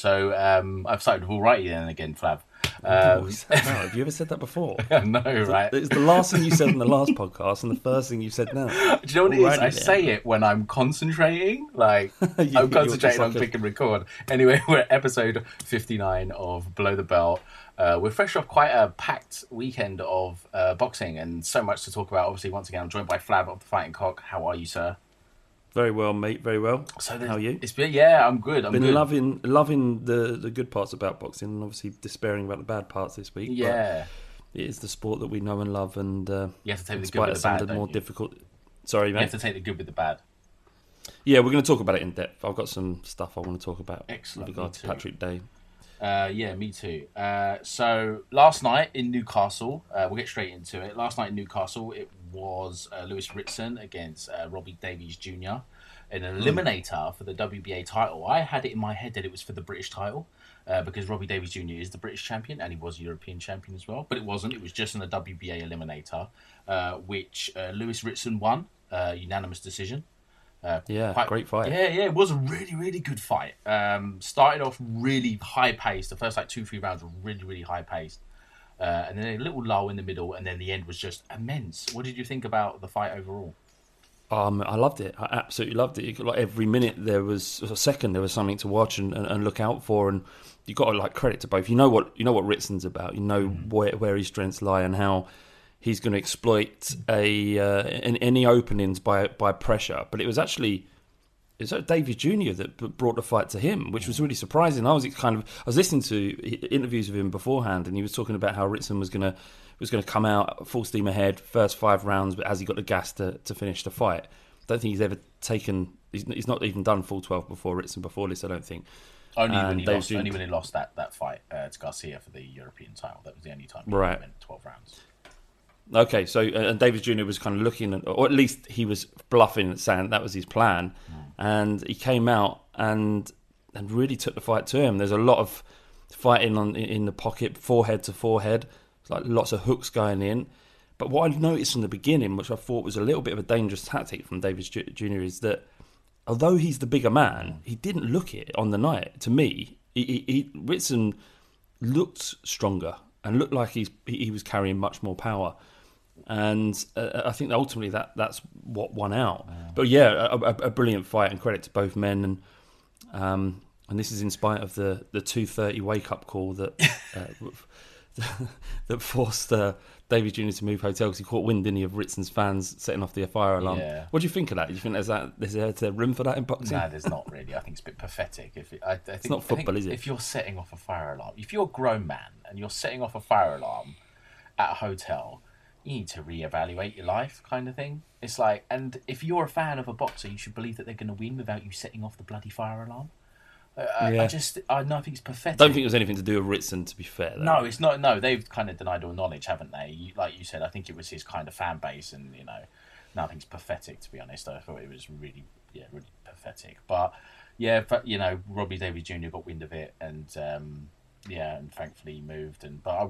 So um, I've started then again, Flav. Oh, Um, that? Have you ever said that before? no, right? It's the last thing you said in the last podcast and the first thing you said now. Do you know what it is? I then. say it when I'm concentrating. Like You- I'm concentrating on like a- and record. Anyway, we're at episode 59 of Below the Belt. Uh, we're fresh off quite a packed weekend of uh, boxing and so much to talk about. Obviously, once again, I'm joined by Flav of the Fighting Cock. How are you, sir? Very well, mate. Very well. So How are you? It's been yeah, I'm good. I'm Been good. loving loving the the good parts about boxing, and obviously despairing about the bad parts this week. Yeah, it is the sport that we know and love, and uh, you have to take the good with the some bad. of the more you? difficult. Sorry, mate. You have to take the good with the bad. Yeah, we're going to talk about it in depth. I've got some stuff I want to talk about Excellent, with regard to. Patrick Day. Uh, yeah, me too. Uh, so last night in Newcastle, uh, we'll get straight into it. Last night in Newcastle, it was uh, Lewis Ritson against uh, Robbie Davies Jr. in an eliminator for the WBA title. I had it in my head that it was for the British title uh, because Robbie Davies Jr. is the British champion and he was a European champion as well. But it wasn't. It was just in the WBA eliminator, uh, which uh, Lewis Ritson won, uh, unanimous decision. Uh, Yeah, quite- great fight. Yeah, yeah, it was a really, really good fight. Um, started off really high paced. The first like two, three rounds were really, really high paced, uh, and then a little lull in the middle, and then the end was just immense. What did you think about the fight overall? Um, I loved it. I absolutely loved it. Like every minute there was a second, there was something to watch and, and, and look out for, and you got to like credit to both. You know what you know what Ritson's about. You know where where his strengths lie and how he's going to exploit a uh, in, any openings by by pressure. But it was actually it's Davies Jr. that brought the fight to him, which was really surprising. I was kind of I was listening to interviews with him beforehand, and he was talking about how Ritson was gonna was gonna come out full steam ahead, first five rounds, but as he got the gas to, to finish the fight, I don't think he's ever taken. He's, he's not even done full twelve before Ritson before this. I don't think. Only when he lost. Jr. Only when he lost that that fight uh, to Garcia for the European title. That was the only time. He Right. went twelve rounds. Okay, so and Davies Jr. was kind of looking, at, or at least he was bluffing, saying that was his plan, hmm. and he came out and and really took the fight to him. There's a lot of fighting on in the pocket, forehead to forehead, It's like lots of hooks going in. But what I noticed from the beginning, which I thought was a little bit of a dangerous tactic from Davies Jr., is that although he's the bigger man, hmm. he didn't look it on the night. To me, he, he, he Ritson looked stronger and looked like he's he he was carrying much more power. And uh, I think ultimately that that's what won out. But yeah, a, a, a brilliant fight and credit to both men. And um, and this is in spite of the the two thirty wake up call that uh, that forced uh, David Junior to move hotel because he caught wind, didn't he, of Ritson's fans setting off the fire alarm. Yeah. What do you think of that? Do you think there's that there's a, there's a room for that in boxing? No, there's not really. I think it's a bit pathetic. If it, I, I think, not I think football, is it? If you're setting off a fire alarm, if you're a grown man and you're setting off a fire alarm at a hotel, you need to reevaluate your life, kind of thing. It's like, and if you're a fan of a boxer, you should believe that they're going to win without you setting off the bloody fire alarm. I, I just, I know, I think it's pathetic. I don't think it was anything to do with Ritson. To be fair, though. No, it's not. No, they've kind of denied all knowledge, haven't they? You, like you said, I think it was his kind of fan base, and you know, nothing's pathetic. To be honest, I thought it was really, yeah, really pathetic. But yeah, but you know, Robbie Davies Jr. got wind of it, and um, yeah, and thankfully he moved. And but I,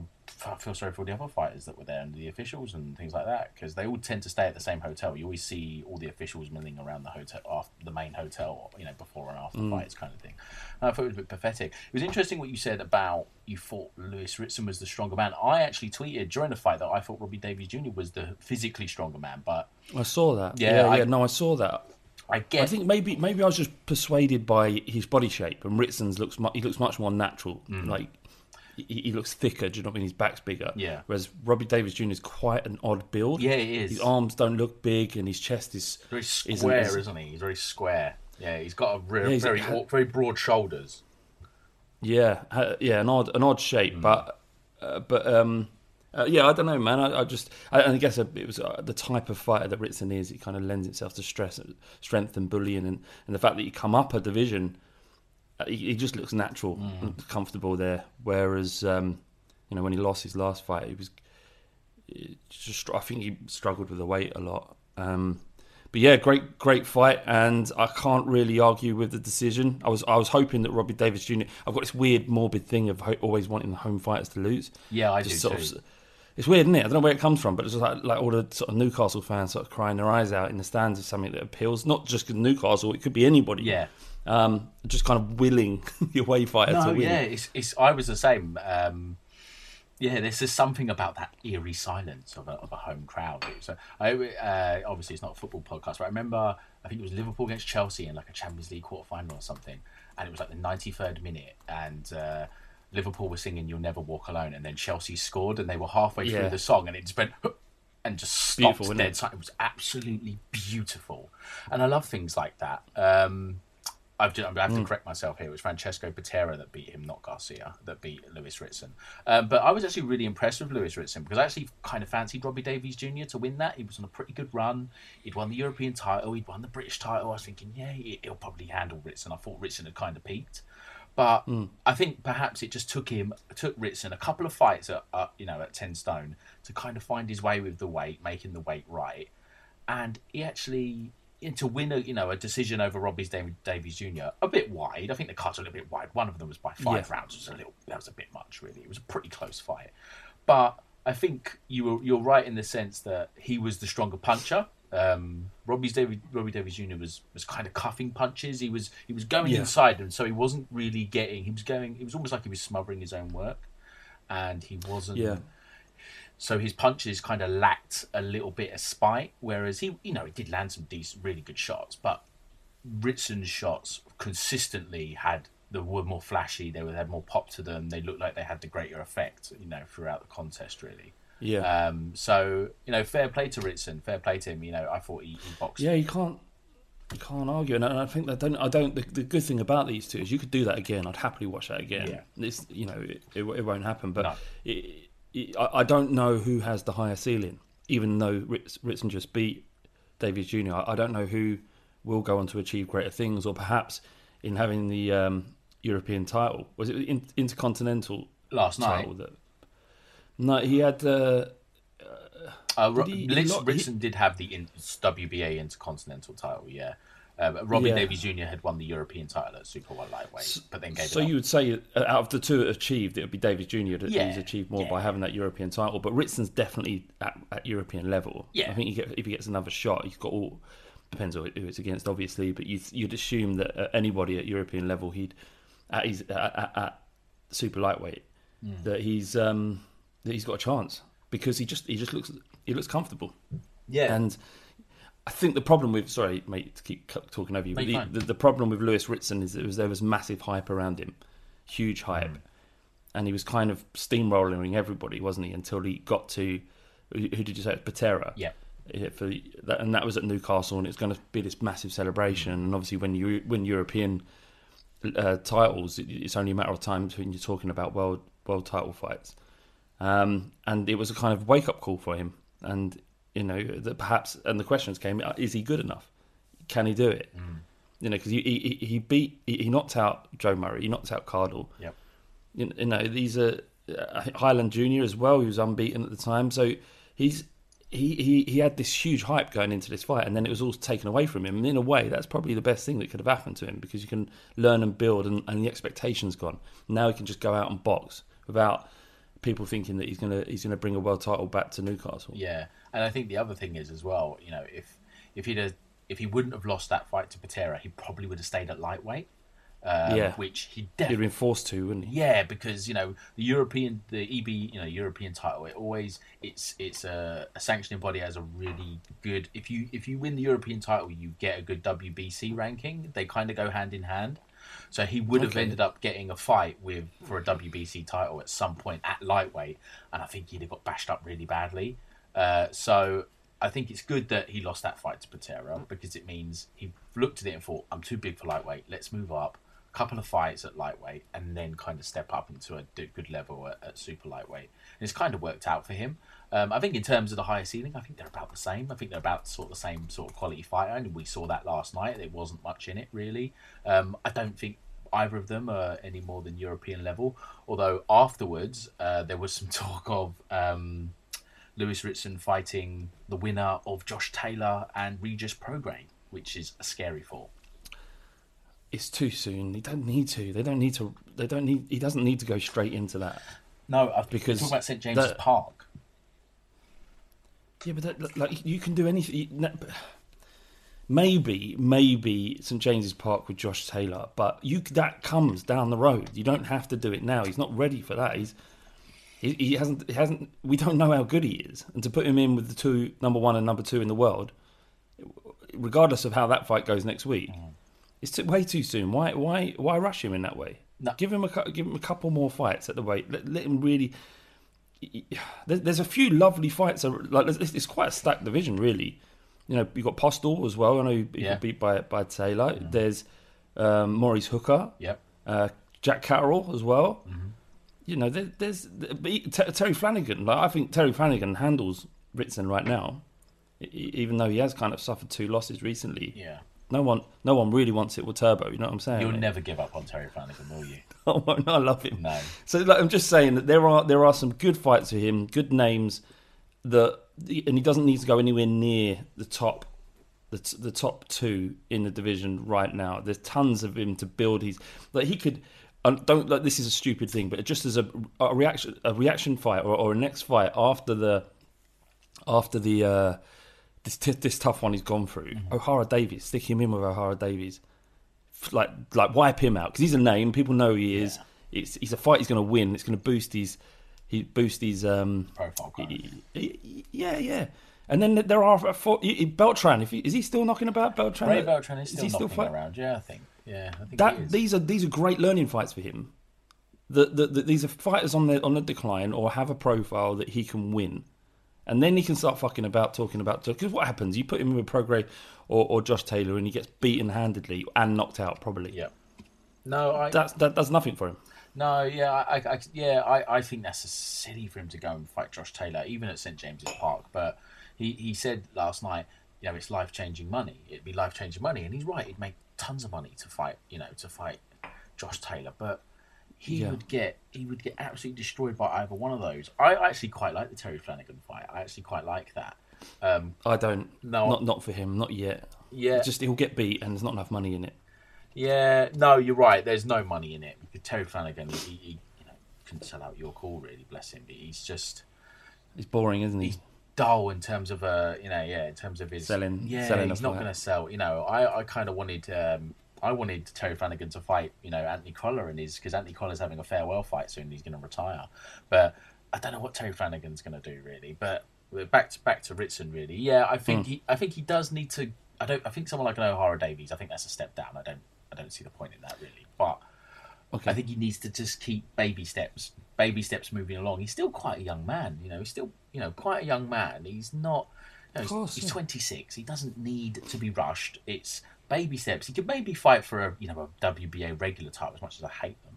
I feel sorry for all the other fighters that were there and the officials and things like that because they all tend to stay at the same hotel. You always see all the officials milling around the hotel, after the main hotel, you know, before and after mm. fights, kind of thing. And I thought it was a bit pathetic. It was interesting what you said about you thought Lewis Ritson was the stronger man. I actually tweeted during the fight that I thought Robbie Davies Jr. was the physically stronger man, but I saw that. Yeah, Yeah, I- yeah. No, I saw that. I get I think maybe maybe I was just persuaded by his body shape, and Ritson's looks mu- he looks much more natural. Like he, he looks thicker. Do you know what I mean? His back's bigger. Mm. Yeah. Whereas Robbie Davies Jr. is quite an odd build. Yeah, he is. His arms don't look big, and his chest is very isn't square, as- isn't he? He's very square. Yeah, he's got a re- Yeah, very very broad shoulders. Yeah, uh, yeah, an odd, an odd shape, Mm. but, uh, but um, uh, yeah, I don't know, man. I, I just, I, I guess it was uh, the type of fighter that Ritson is. It kind of lends itself to stress, strength, and bullying, and, and the fact that you come up a division, uh, he, just looks natural, Mm. and comfortable there. Whereas, um, you know, when he lost his last fight, he was just, I think he struggled with the weight a lot. Um, but yeah, great, great fight, and I can't really argue with the decision. I was, I was hoping that Robbie Davies Jr. I've got this weird, morbid thing of ho- always wanting the home fighters to lose. Yeah, I do sort too. Of, it's weird, isn't it? I don't know where it comes from, but it's just like, like all the sort of Newcastle fans sort of crying their eyes out in the stands of something that appeals. Not just 'cause Newcastle; it could be anybody. Yeah. um, just kind of willing your way fighter to No, win. yeah, it's, it's. I was the same. Um, yeah, there's just something about that eerie silence of a, of a home crowd. So I uh, obviously it's not a football podcast, but I remember I think it was Liverpool against Chelsea in like a Champions League quarter final or something, and it was like the 93rd minute, and uh, Liverpool were singing "You'll Never Walk Alone," and then Chelsea scored, and they were halfway Yeah. through the song, and it just went. And just stopped Beautiful, dead. it? It was absolutely beautiful, and I love things like that. Um, I've just, I have to correct myself here. It was Francesco Patera that beat him, not Garcia, that beat Lewis Ritson. Um, but I was actually really impressed with Lewis Ritson because I actually kind of fancied Robbie Davies Jr. to win that. He was on a pretty good run. He'd won the European title. He'd won the British title. I was thinking, yeah, he- he'll probably handle Ritson. I thought Ritson had kind of peaked. But I think perhaps it just took him, took Ritson a couple of fights at, uh, you know, at ten stone to kind of find his way with the weight, making the weight right and he actually and to win a you know a decision over Robbie's David Davies Jr. a bit wide. I think the cards were a little bit wide. One of them was by five Yeah. rounds. Was a little that was a bit much really. It was a pretty close fight, but I think you were you're right in the sense that he was the stronger puncher. Um, Robbie's David Robbie Davies Jr. was was kind of cuffing punches. He was he was going Yeah. inside them, so he wasn't really getting. He was going. It was almost like he was smothering his own work, and he wasn't. Yeah. So his punches kind of lacked a little bit of spite, whereas he, you know, he did land some decent, really good shots, but Ritson's shots consistently had the were more flashy. They were had more pop to them. They looked like they had the greater effect, you know, throughout the contest, really. Yeah, Um, so you know, fair play to Ritson, fair play to him. You know, I thought he, he boxed. yeah. You can't, you can't argue, and I think that don't. I don't. The, the good thing about these two is you could do that again. I'd happily watch that again. Yeah. It's you know it, it, it won't happen, but No. it, it, I, I don't know who has the higher ceiling. Even though Ritz, Ritson just beat Davies Jr., I, I don't know who will go on to achieve greater things, or perhaps in having the um, European title. Was it in, intercontinental Last night, title that? No, he had. Uh, uh, Did he- he- Ritson did have the in- WBA Intercontinental title, yeah. Um, Robbie Yeah. Davies Jr. had won the European title at super one lightweight, but then gave So you would say uh, out of the two achieved, it would be Davies Jr. that Yeah, he's achieved more yeah. by having that European title. But Ritson's definitely at, at European level. Yeah. I think he get, if he gets another shot, he's got all. Depends on who it's against, obviously. But you'd, you'd assume that uh, anybody at European level, he'd at his at, at, at super lightweight, Hmm. that he's um, that he's got a chance because he just he just looks he looks comfortable. yeah, And I think the problem with sorry, mate, to keep talking over you, but the, the, the problem with Lewis Ritson is it was there was massive hype around him, huge hype, and he was kind of steamrolling everybody, wasn't he? Until he got to who did you say? Patera. Yeah. For that, and that was at Newcastle, and it's going to be this massive celebration. And obviously, when you win European uh, titles, it, it's only a matter of time when you're talking about world world title fights. Um, and it was a kind of wake up call for him. And you know that perhaps, and the questions came: Is he good enough? Can he do it? You know, because he, he he beat he knocked out Joe Murray, he knocked out Cardle. Yep. You, you know, these are uh, Hyland Junior as well. He was unbeaten at the time, so he's he, he he had this huge hype going into this fight, and then it was all taken away from him. And in a way, that's probably the best thing that could have happened to him because you can learn and build, and, and the expectations gone. Now he can just go out and box without people thinking that he's gonna he's gonna bring a world title back to Newcastle. Yeah, and I think the other thing is as well, you know, if if he'd have, if he wouldn't have lost that fight to Patera, he probably would have stayed at lightweight. Um, Yeah. which he He'd definitely been forced to, wouldn't he? Yeah, because you know the European, the EB, you know European title. It always it's it's a, a sanctioning body has a really good. If you if you win the European title, you get a good WBC ranking. They kind of go hand in hand. So he would have Okay. ended up getting a fight with for a WBC title at some point at lightweight, and I think he'd have got bashed up really badly. Uh, so I think it's good that he lost that fight to Patera because it means he looked at it and thought, "I'm too big for lightweight. Let's move up." A Couple of fights at lightweight and then kind of step up into a good level at, at super lightweight. And it's kind of worked out for him. Um, I think in terms of the higher ceiling, I think they're about the same. I think they're about sort of the same sort of quality fighter, and we saw that last night. There wasn't much in it really. Um, I don't think either of them are any more than European level. Although afterwards uh, there was some talk of. Um, Lewis Ritson fighting the winner of Josh Taylor and Regis Prograis, which is a scary thought. It's too soon. He don't need to. They don't need to. They don't need. He doesn't need to go straight into that. No, I've Because talking about St James's that- Park. Yeah, but that, like you can do anything. Maybe, maybe St James's Park with Josh Taylor, but you that comes down the road. You don't have to do it now. He's not ready for that. He's he, he hasn't he hasn't. We don't know how good he is, and to put him in with the two number one and number two in the world, regardless of how that fight goes next week, mm-hmm. it's too, way too soon. Why why why rush him in that way? No. Give him a give him a couple more fights at the weight. Let, let him really. There's, there's a few lovely fights. Like it's, quite a stacked division, really. You know, you got Postol as well. I know he Yeah. got beat by by Taylor. There's um, Maurice Hooker, Yep. uh, Jack Catterall as well. You know, there, there's but he- Ter- Terry Flanagan. Like I think Terry Flanagan handles Ritson right now, even though he has kind of suffered two losses recently. Yeah. No one, no one really wants it with Turbo. You know what I'm saying? You'll never give up on Terry Flanagan, will you? Oh, no, I love him. No. So like, I'm just saying that there are there are some good fights for him, good names that, and he doesn't need to go anywhere near the top, the, t- the top two in the division right now. There's tons of him to build. He's like he could. Don't like this is a stupid thing, but just as a, a reaction a reaction fight or, or a next fight after the after the uh, this t- this tough one he's gone through, O'Hara Davies, stick him in with O'Hara Davies like like wipe him out because he's a name. People know he is. It's he's a fight he's going to win. It's going to boost his he boost his um Profile card. y- y- yeah yeah. And then there are four, Beltran. If he, is he still knocking about Beltran? Ray Beltran is still he knocking around. Yeah, I think. Yeah, I think That is. these are these are great learning fights for him. The, the, the, these are fighters on the on the decline or have a profile that he can win, and then he can start fucking about talking about because what happens? You put him with Prograis or, or Josh Taylor, and he gets beaten handedly and knocked out probably. Yeah. No, I. That's that does nothing for him. No, yeah, I, I, I- yeah, I, I think that's a silly for him to go and fight Josh Taylor, even at St James's Park. But he, he said last night, you know, it's life changing money. It'd be life changing money, and he's right. He'd make tons of money to fight, you know, to fight Josh Taylor. But he Yeah. would get he would get absolutely destroyed by either one of those. I actually quite like the Terry Flanagan fight. I actually quite like that. Um, I don't. No. not not for him. Not yet. Yeah. just he'll get beat, and there's not enough money in it. Yeah, no, you're right. There's no money in it. Because Terry Flanagan, he, he, he you know, couldn't sell out York Hall, really, bless him. But he's just he's boring, isn't he? he's dull in terms of uh, you know, yeah, in terms of his Selling- Yeah, selling he's not going to sell. You know, I, I kind of wanted, um, I wanted Terry Flanagan to fight, you know, Anthony Crolla and his because Anthony Crolla's having a farewell fight soon. He's going to retire, but I don't know what Terry Flanagan's going to do really. But back to back to Ritson, really. Yeah, I think Hmm. he, I think he does need to. I don't. I think someone like an O'Hara Davies. I think that's a step down. I don't. I don't see the point in that really. But Okay. I think he needs to just keep baby steps, baby steps moving along. He's still quite a young man, you know. He's still, you know, quite a young man. He's not. You know, he's- course, he's yeah. 26. He doesn't need to be rushed. It's baby steps. He could maybe fight for a, you know, a WBA regular title as much as I hate them,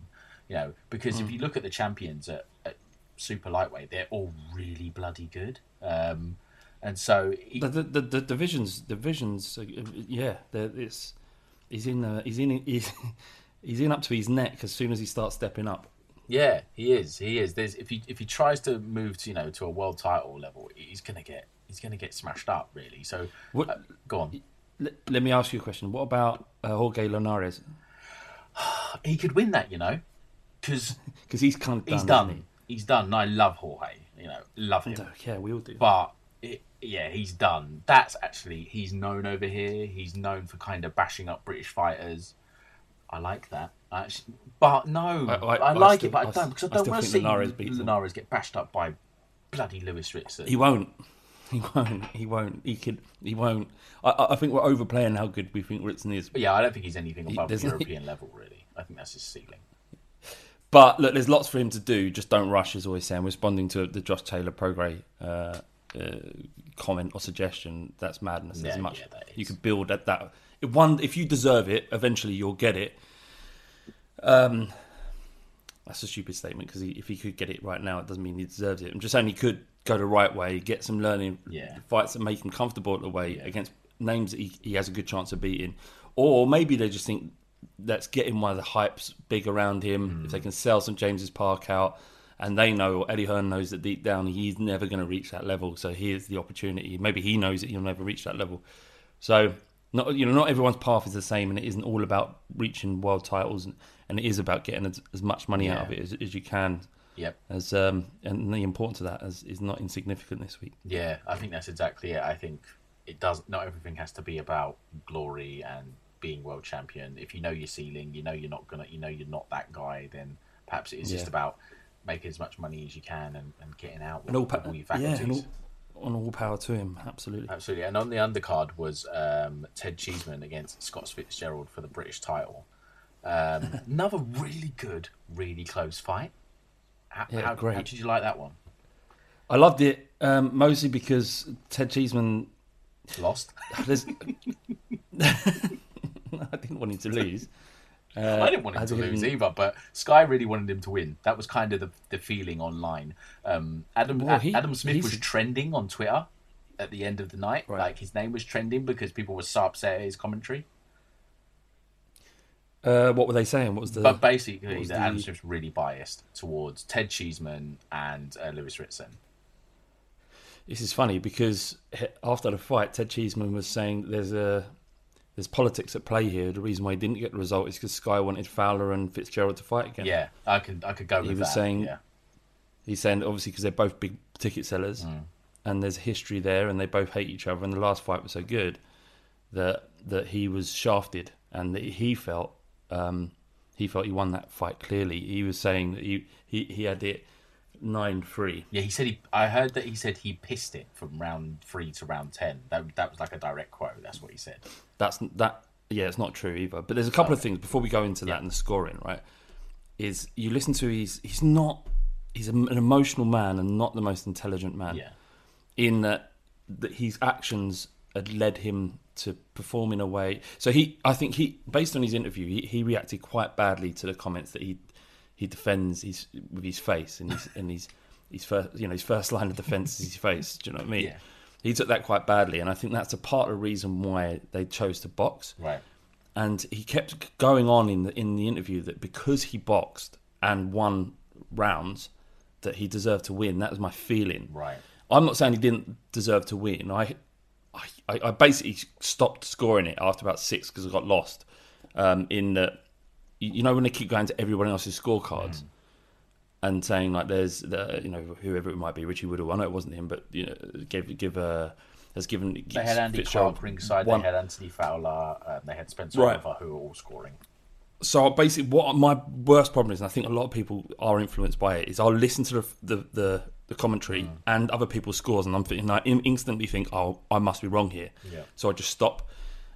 you know, because Hmm. if you look at the champions at, at super lightweight, they're all really bloody good. Um, and so he, The, the, the, the divisions, divisions, uh, yeah, it's he's in, uh, he's in, he's, he's in up to his neck as soon as he starts stepping up. Yeah, he is. He is. There's if he if he tries to move to you know to a world title level, he's gonna get he's gonna get smashed up really. So What- uh, go on. Let, me ask you a question. What about uh, Jorge Linares? He could win that, you know, because Because he's kind of done. he's done. He's done. And I love Jorge. You know, love him. Yeah, we all do. But it, yeah, he's done. That's actually he's known over here. He's known for kind of bashing up British fighters. I like that. Actually, but no, I- I, I- I like still- it, but I I don't because I I don't want to see Linares. Linares get bashed up by bloody Lewis Ritson. He won't. He won't. He won't. He could. He won't. I- I, think we're overplaying how good we think Ritson is. But yeah, I don't think he's anything above European level, really. I think that's his ceiling. But look, there's lots for him to do. Just don't rush, as always saying. Responding to the Josh Taylor Progre uh, uh, comment or suggestion, that's madness. Yeah, much yeah, that you could build at that. If one, if you deserve it, eventually you'll get it. Um, that's a stupid statement because he, if he could get it right now, it doesn't mean he deserves it. I'm just saying he could go the right way, get some learning Yeah. fights that make him comfortable at the way against names that he, he has a good chance of beating. Or maybe they just think let's get him while the hype's big around him. If they mm. can sell St James's Park out, and they know, or Eddie Hearn knows that deep down he's never going to reach that level. So here's the opportunity. Maybe he knows that he'll never reach that level. So not you know not everyone's path is the same, and it isn't all about reaching world titles, and, and it is about getting as, as much money out of it as, as you can. Yep. As um, and the importance of that is, is not insignificant this week. Yeah, I think that's exactly it. I think it does. Not everything has to be about glory and being world champion. If you know your ceiling, you know you're not gonna, you know you're not that guy. Then perhaps it is just about making as much money as you can and, and getting out with, And all, pa- all your yeah, and all, on all power to him. Absolutely. Absolutely. And on the undercard was um, Ted Cheeseman against Scott Fitzgerald for the British title. Um, another really good, really close fight. How, Yeah, how, great. how did you like that one? I loved it um, mostly because Ted Cheeseman. Lost. I didn't want him to lose. Uh, I didn't want him I to lose either, but Sky really wanted him to win. That was kind of the, the feeling online. Um, Adam Well, he- Adam Smith he's- was trending on Twitter at the end of the night. Right. Like his name was trending because people were so upset at his commentary. Uh, what were they saying? What was the? But basically, was Adam the- Smith's really biased towards Ted Cheeseman and uh, Lewis Ritson. This is funny because after the fight, Ted Cheeseman was saying there's a there's politics at play here. The reason why he didn't get the result is because Sky wanted Fowler and Fitzgerald to fight again. Yeah, I could I could go with that. He was that. saying- yeah. He's saying obviously because they're both big ticket sellers, Mm. and there's history there, and they both hate each other. And the last fight was so good that that he was shafted, and that he felt um, he felt he won that fight clearly. He was saying that he he, he had it nine three. Yeah, he said he. I heard that he said he pissed it from round three to round ten. That that was like a direct quote. That's what he said. That's that. Yeah, it's not true either. But there's a couple of things before we go into that and the scoring. Right, is you listen to he's he's not he's an emotional man and not the most intelligent man. Yeah, in that, that his actions had led him to perform in a way. So he, I think he, based on his interview, he, he reacted quite badly to the comments that he he defends his with his face and his and his his first you know his first line of defense is his face. Do you know what I mean? Yeah. He took that quite badly, and I think that's a part of the reason why they chose to box right. and he kept going on in the in the interview that because he boxed and won rounds that he deserved to win. That was my feeling. Right. I'm not saying he didn't deserve to win. I I, I basically stopped scoring it after about six because I got lost. Um, in that, you know, when they keep going to everyone else's scorecards Mm. and saying like, "There's the you know whoever it might be, Richie Woodhall. I know it wasn't him, but you know, give give uh, has given. They had Andy Fitzgerald Clark ringside. one- They had Anthony Fowler. Um, they had Spencer Right. Oliver, who were all scoring. so basically, what my worst problem is, and I think a lot of people are influenced by it, is I'll listen to the the, the, the commentary Mm. and other people's scores, and I'm thinking, I instantly think, oh, I must be wrong here. Yeah. So I just stop.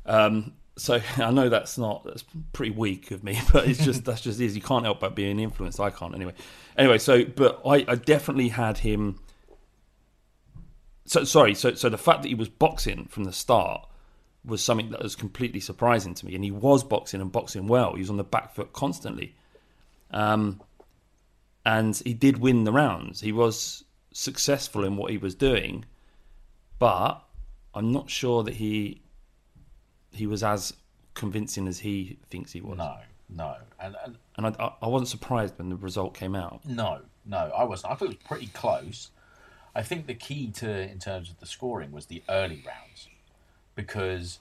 Um, so I know that's not that's pretty weak of me, but it's just that's just is you can't help but being influenced. I can't anyway. Anyway, so but I, I definitely had him. So sorry, so so the fact that he was boxing from the start was something that was completely surprising to me, and he was boxing and boxing well. He was on the back foot constantly, um, and he did win the rounds. He was successful in what he was doing, but I'm not sure that he he was as convincing as he thinks he was. No, no, and, and And I, I- wasn't surprised when the result came out. no, no, I wasn't. I thought it was pretty close. I think the key to in terms of the scoring was the early rounds, because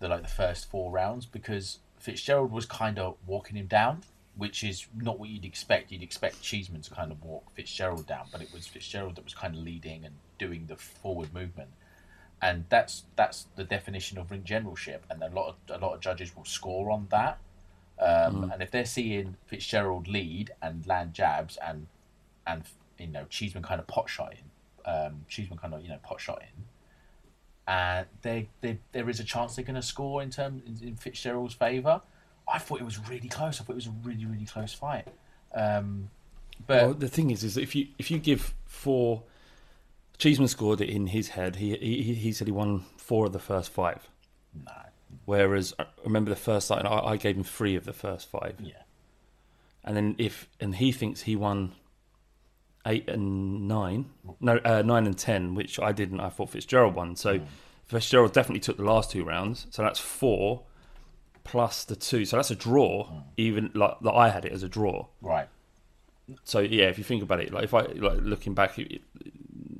the like the first four rounds, because Fitzgerald was kind of walking him down, which is not what you'd expect. You'd expect Cheeseman to kind of walk Fitzgerald down, but it was Fitzgerald that was kind of leading and doing the forward movement. and that's that's the definition of ring generalship, and a lot of a lot of judges will score on that. Um, And if they're seeing Fitzgerald lead and land jabs and and you know Cheeseman kind of pot shotting, um, Cheeseman kind of you know pot shotting, and they, they there is a chance they're going to score in terms in, in Fitzgerald's favour. I thought it was really close. I thought it was a really really close fight. Um, but Well, the thing is, is if you if you give four, Cheeseman scored it in his head. He he, he said he won four of the first five. no, Whereas I remember the first fight, I, I gave him three of the first five. yeah, And then if and he thinks he won eight and nine, no uh, nine and ten, which I didn't. I thought Fitzgerald won. So Fitzgerald definitely took the last two rounds. So that's four plus the two. So that's a draw. Hmm. Even like that, I had it as a draw. right. So yeah, if you think about it, like if I like looking back, it,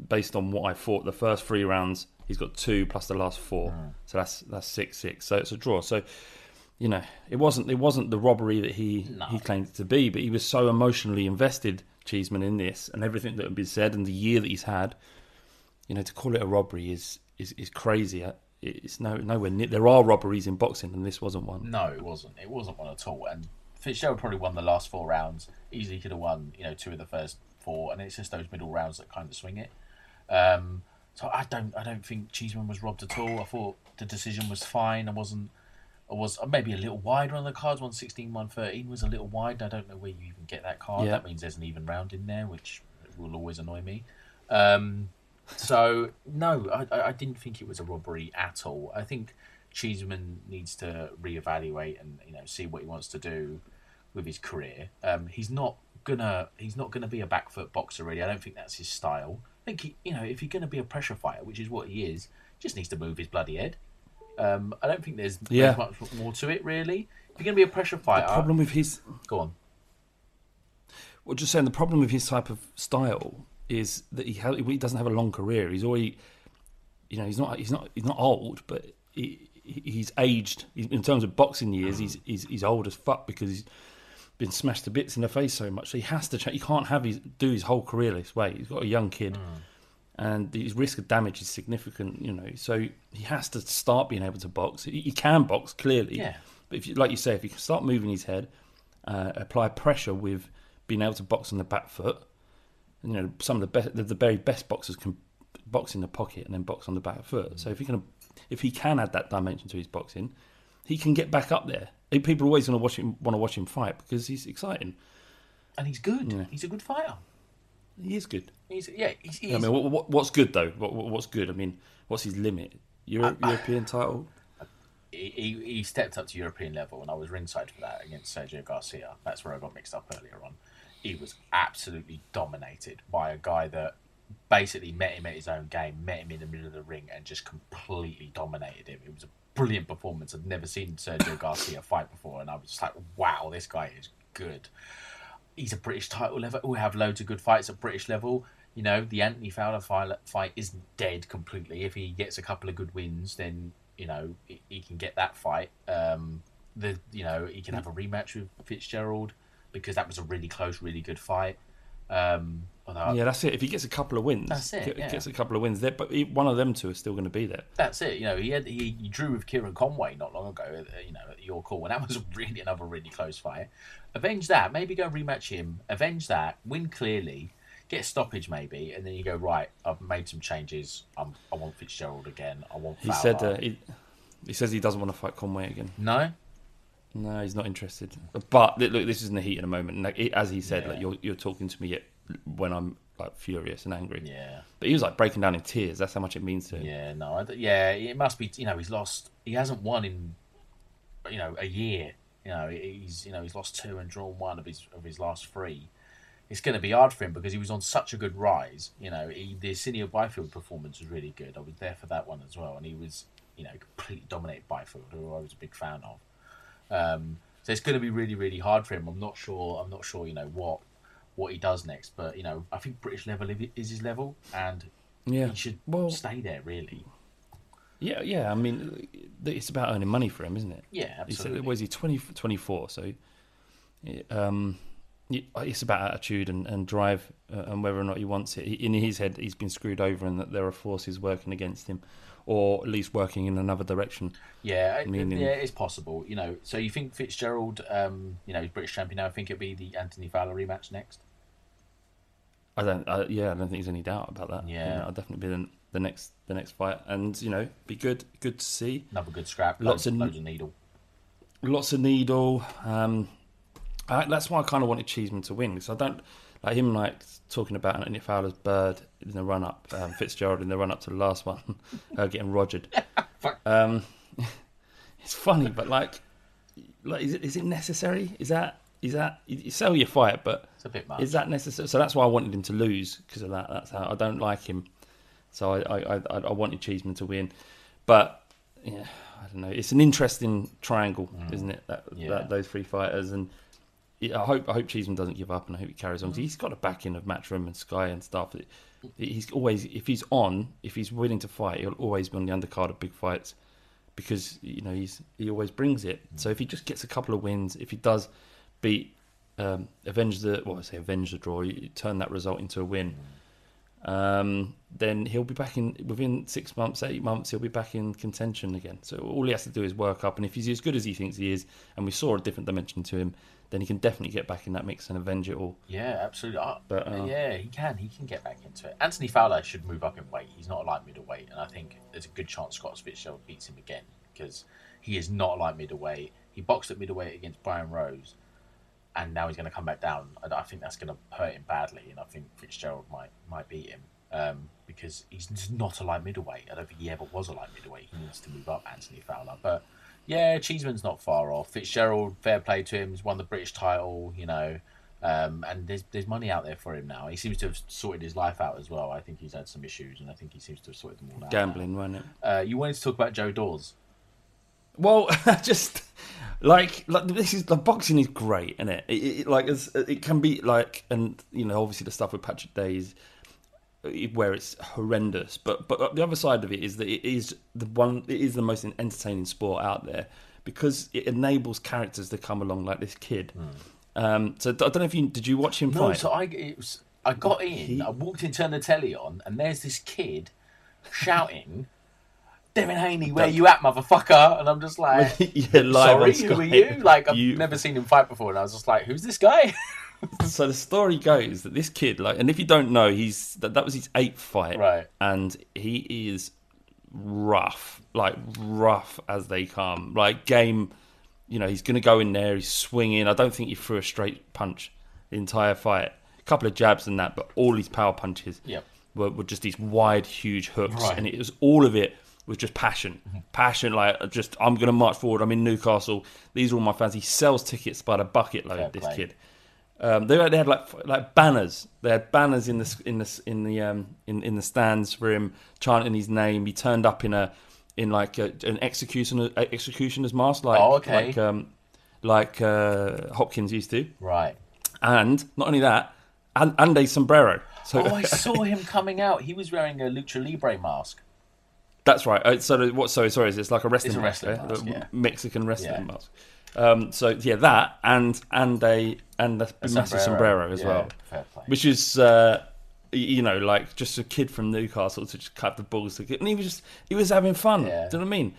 based on what I thought, the first three rounds he's got two plus the last four, hmm. so that's that's six six. So it's a draw. So you know, it wasn't it wasn't the robbery that he he claimed it to be, but he was so emotionally invested, Cheeseman, in this and everything that had been said and the year that he's had. You know, to call it a robbery is is is crazy. It's no nowhere near. There are robberies in boxing, and this wasn't one. No, it wasn't. It wasn't one at all. And Fitzgerald probably won the last four rounds. Easily could have won, you know, two of the first four. And it's just those middle rounds that kind of swing it. Um, so I don't, I don't think Cheeseman was robbed at all. I thought the decision was fine. I wasn't. I was maybe a little wide on the cards. 116, 113 was a little wide. I don't know where you even get that card. Yeah. That means there's an even round in there, which will always annoy me. Um, so no, I, I didn't think it was a robbery at all. I think Cheeseman needs to reevaluate and you know see what he wants to do with his career. Um, he's not gonna he's not gonna be a back foot boxer really. I don't think that's his style. I think he, you know if you're gonna be a pressure fighter, which is what he is, just needs to move his bloody head. Um, I don't think there's, Yeah. much more to it really. If you're gonna be a pressure fighter, The problem with his go on. Well, just saying the problem with his type of style is that he ha- he doesn't have a long career. He's already, you know, he's not he's not he's not old, but he, he- he's aged in terms of boxing years. He's, he's he's old as fuck because he's been smashed to bits in the face so much. So he has to change. He can't have his do his whole career this way. He's got a young kid. And his risk of damage is significant, you know. So he has to start being able to box. He, he can box clearly, Yeah. but if you, like you say, if you can start moving his head, uh, apply pressure with being able to box on the back foot. You know, some of the best, the, the very best boxers can box in the pocket and then box on the back foot. So if he can, if he can add that dimension to his boxing, he can get back up there. People are always going to watch him, want to watch him fight because he's exciting. And he's good. Yeah. He's a good fighter. He is good. He's yeah. He's, he's I mean, what, what, what's good though? What, what- what's good? I mean, what's his limit? Euro, uh, uh, European title? he, he he stepped up to European level, and I was ringside for that against Sergio Garcia. That's where I got mixed up earlier on. He was absolutely dominated by a guy that basically met him at his own game, met him in the middle of the ring, and just completely dominated him. It was a brilliant performance. I'd never seen Sergio Garcia fight before, and I was just like, wow, this guy is good. He's a British title level. We have loads of good fights at British level. You know, the Anthony Fowler fight, isn't dead completely. If he gets a couple of good wins, then you know he, he can get that fight. Um, the you know he can have a rematch with Fitzgerald because that was a really close, really good fight. Um, although Yeah, that's it. If he gets a couple of wins, That's it, yeah. gets a couple of wins there, but he, one of them two is still going to be there. that's it. You know, he had he, he drew with Kieran Conway not long ago. uh, You know, at York Hall, and that was really another really close fight. Avenge that. Maybe go rematch him. Avenge that. Win clearly. Get stoppage maybe, and then you go right. I've made some changes. I'm, I want Fitzgerald again. I want. He said uh, he, He says he doesn't want to fight Conway again. No, No, he's not interested. But look, this is in the heat of the moment. And like, it- as he said, Yeah. like you're you're talking to me when I'm like furious and angry. yeah, But he was like breaking down in tears. That's how much it means to him. yeah, no, I yeah. It must be. You know, he's lost. He hasn't won in, you know, a year. You know, he's you know he's lost two and drawn one of his of his last three. It's going to be hard for him because he was on such a good rise. You know, he, the Asinia Byfield performance was really good. I was there for that one as well, and he was you know completely dominated Byfield, who I was a big fan of. Um, so it's going to be really, really hard for him. I'm not sure. I'm not sure. You know what what he does next, but you know, I think British level is his level, and Yeah. he should Well- stay there. Really, Yeah, yeah. I mean, it's about earning money for him, isn't it? yeah, He said, absolutely. was he 20, 24, So, um, it's about attitude and, and drive uh, and whether or not he wants it. In his head, he's been screwed over and that there are forces working against him, or at least working in another direction. Yeah, I- meaning- yeah, it's possible. You know, so you think Fitzgerald, um, you know, he's British champion now. I think it'd be the Anthony Fowler rematch next. I don't. Uh, yeah, I don't think there's any doubt about that. You Yeah. know, I'll definitely be the, the next the next fight, and you know, be good. Good to see. Another good scrap. Lots of- of loads of needle. Lots of needle. Um, I, that's why I kind of wanted Cheeseman to win because I don't like him like talking about Anthony Fowler's bird in the run up, um, Fitzgerald in the run up to the last one, uh, getting rogered. um, it's funny, but like, like is it is it necessary? Is that is that you, sell your fight, but It's a bit much. is that necessary? So that's why I wanted him to lose because of that. That's how I don't like him. So I I, I, I wanted Cheeseman to win, but yeah, I don't know. It's an interesting triangle, isn't it? That, Mm. Yeah. that those three fighters, and I hope I hope Cheeseman doesn't give up, and I hope he carries on. 'cause he's got a backing of Matchroom and Sky and stuff. He's always if he's on, if he's willing to fight, he'll always be on the undercard of big fights because you know he's he always brings it. So if he just gets a couple of wins, if he does beat um, avenge the well, I say avenge the draw, you turn that result into a win, um, then he'll be back in within six months, eight months. He'll be back in contention again. So all he has to do is work up, and if he's as good as he thinks he is, and we saw a different dimension to him, then he can definitely get back in that mix and avenge it all. Yeah, absolutely. Uh, But, uh, yeah, he can. He can get back into it. Anthony Fowler should move up in weight. He's not a light middleweight, and I think there's a good chance Scott Fitzgerald beats him again because he is not a light middleweight. He boxed at middleweight against Brian Rose, and now he's going to come back down. I, I think that's going to hurt him badly, and I think Fitzgerald might might beat him um, because he's not a light middleweight. I don't think he ever was a light middleweight. He needs to move up, Anthony Fowler, but. Yeah, Cheeseman's not far off. Fitzgerald, fair play to him. He's won the British title, you know, um, and there's there's money out there for him now. He seems to have sorted his life out as well. I think he's had some issues, and I think he seems to have sorted them all out. Gambling, wasn't it? Uh, you wanted to talk about Joe Dawes. Well, just like like this is the boxing is great, isn't it? It, it like it's, it can be like, and you know, obviously the stuff with Patrick Day is where it's horrendous. But but the other side of it is that it is the one. It is the most entertaining sport out there because it enables characters to come along like this kid. Um, so I don't know if you did you watch him No, fight? so I it was, I got in, I walked in, turned the telly on, and there's this kid shouting, "Devin Haney, where you at, motherfucker?" And I'm just like, yeah, live "Sorry, who are you?" Like I've You- never seen him fight before, and I was just like, "Who's this guy?" so the story goes that this kid, like, and if you don't know, he's that, that was his eighth fight, Right. And he is rough, like rough as they come. Like game, you know, he's going to go in there, he's swinging. I don't think he threw a straight punch the entire fight. A couple of jabs and that, but all his power punches Yep. were, were just these wide, huge hooks, Right. and it was all of it was just passion, mm-hmm. passion. Like just, I'm going to march forward. I'm in Newcastle. These are all my fans. He sells tickets by the bucket load. Fair this play. kid. Um, they, they had like like banners. They had banners in the in the in the um, in in the stands for him chanting his name. He turned up in a in like a, an executioner executioner's mask, like Oh, okay. like um, like uh, Hopkins used to. right. And not only that, and, and a sombrero. So Oh, I saw him coming out. He was wearing a lucha libre mask. That's right. Uh, So what? Sorry, sorry. It's like a wrestling, It's a mask, wrestling yeah? mask, The yeah. Mexican wrestling Yeah. mask. Um, so yeah, that and and a and a, massive sombrero as Yeah, well, which is uh, you know like just a kid from Newcastle to just cut the balls to get, and he was just he was having fun. Yeah. Do you know what I mean?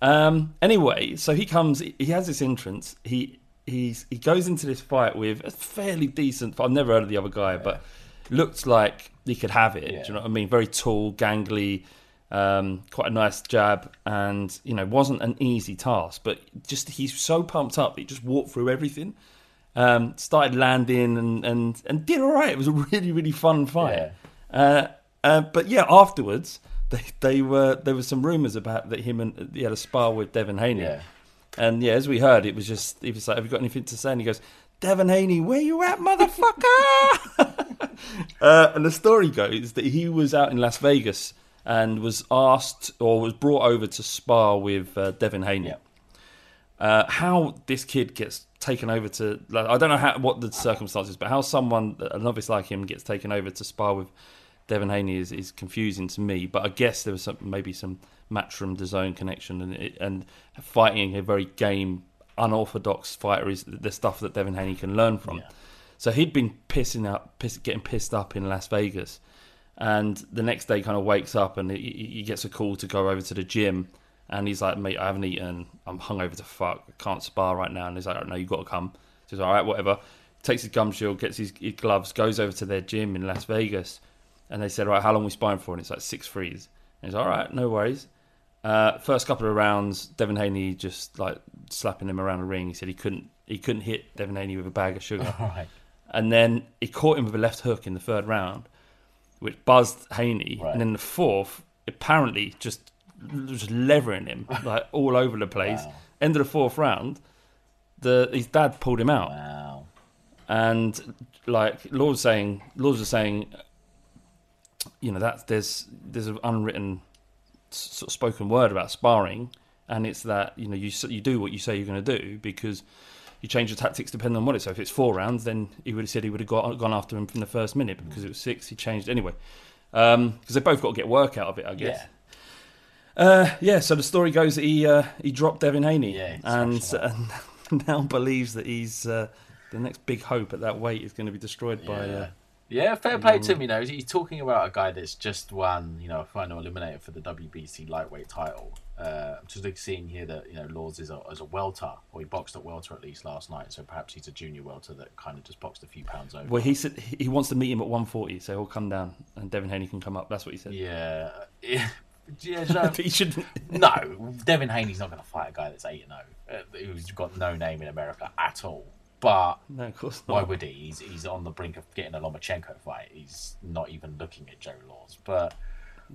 Um, anyway, so he comes. He has this entrance. He he's he goes into this fight with a fairly decent. I've never heard of the other guy, but looked like he could have it. Yeah. Do you know what I mean? Very tall, gangly. Um, quite a nice jab, and you know, wasn't an easy task, but just he's so pumped up, he just walked through everything. Um, started landing and, and, and did all right. It was a really really fun fight. Uh, uh, but yeah, afterwards they they were there was some rumours about that him and he had a spar with Devin Haney. Yeah. And yeah, as we heard, it was just he was like, "Have you got anything to say?" And he goes, "Devin Haney, where you at, motherfucker?" uh, and the story goes that he was out in Las Vegas and was asked or was brought over to spar with uh, Devin Haney. Yeah. Uh, how this kid gets taken over to like, I don't know how what the circumstances, but how someone a novice like him gets taken over to spar with Devin Haney is, is confusing to me. But I guess there was some, maybe some matchroom zone connection and it, and fighting a very game unorthodox fighter is the stuff that Devin Haney can learn from. So he'd been pissing up, piss, getting pissed up in Las Vegas, and the next day kind of wakes up and he, he gets a call to go over to the gym. And he's like, mate, I haven't eaten. I'm hungover to fuck. I can't spar right now. And he's like, no, you've got to come. So he's all right, whatever. Takes his gum shield, gets his, his gloves, goes over to their gym in Las Vegas. And they said, all right, how long we sparring for? And it's like six threes. And he's all right, no worries. Uh, first couple of rounds, Devin Haney just like slapping him around the ring. He said he couldn't he couldn't hit Devin Haney with a bag of sugar. Right. And then he caught him with a left hook in the third round, which buzzed Haney. Right. And then the fourth, apparently just just levering him like all over the place. Wow. End of the fourth round, the his dad pulled him out, Wow. and like Lord's saying, Lord's was saying, you know that there's there's an unwritten sort of spoken word about sparring, and it's that you know you you do what you say you're going to do because you change your tactics depending on what it's. So if it's four rounds, then he would have said he would have got, gone after him from the first minute. But because it was six, he changed anyway. Because they both got to get work out of it, I guess. Yeah. Uh, yeah. So the story goes that he uh, he dropped Devin Haney, Yeah, and, and now believes that he's uh, the next big hope at that weight is going to be destroyed by. Yeah. Uh, Yeah, fair play to him. You know, he's talking about a guy that's just won, you know, a final eliminator for the WBC lightweight title. Uh, just like seeing here that you know Laws is a, is a welter, or he boxed at welter at least last night. So perhaps he's a junior welter that kind of just boxed a few pounds over. well, he said he wants to meet him at 140, so he'll come down and Devin Haney can come up. That's what he said. yeah, yeah, yeah. so- he shouldn't. no, Devin Haney's not going to fight a guy that's eight and zero, who's got no name in America at all. But No, of course not. Why would he? He's, he's on the brink of getting a Lomachenko fight. He's not even looking at Joe Laws. But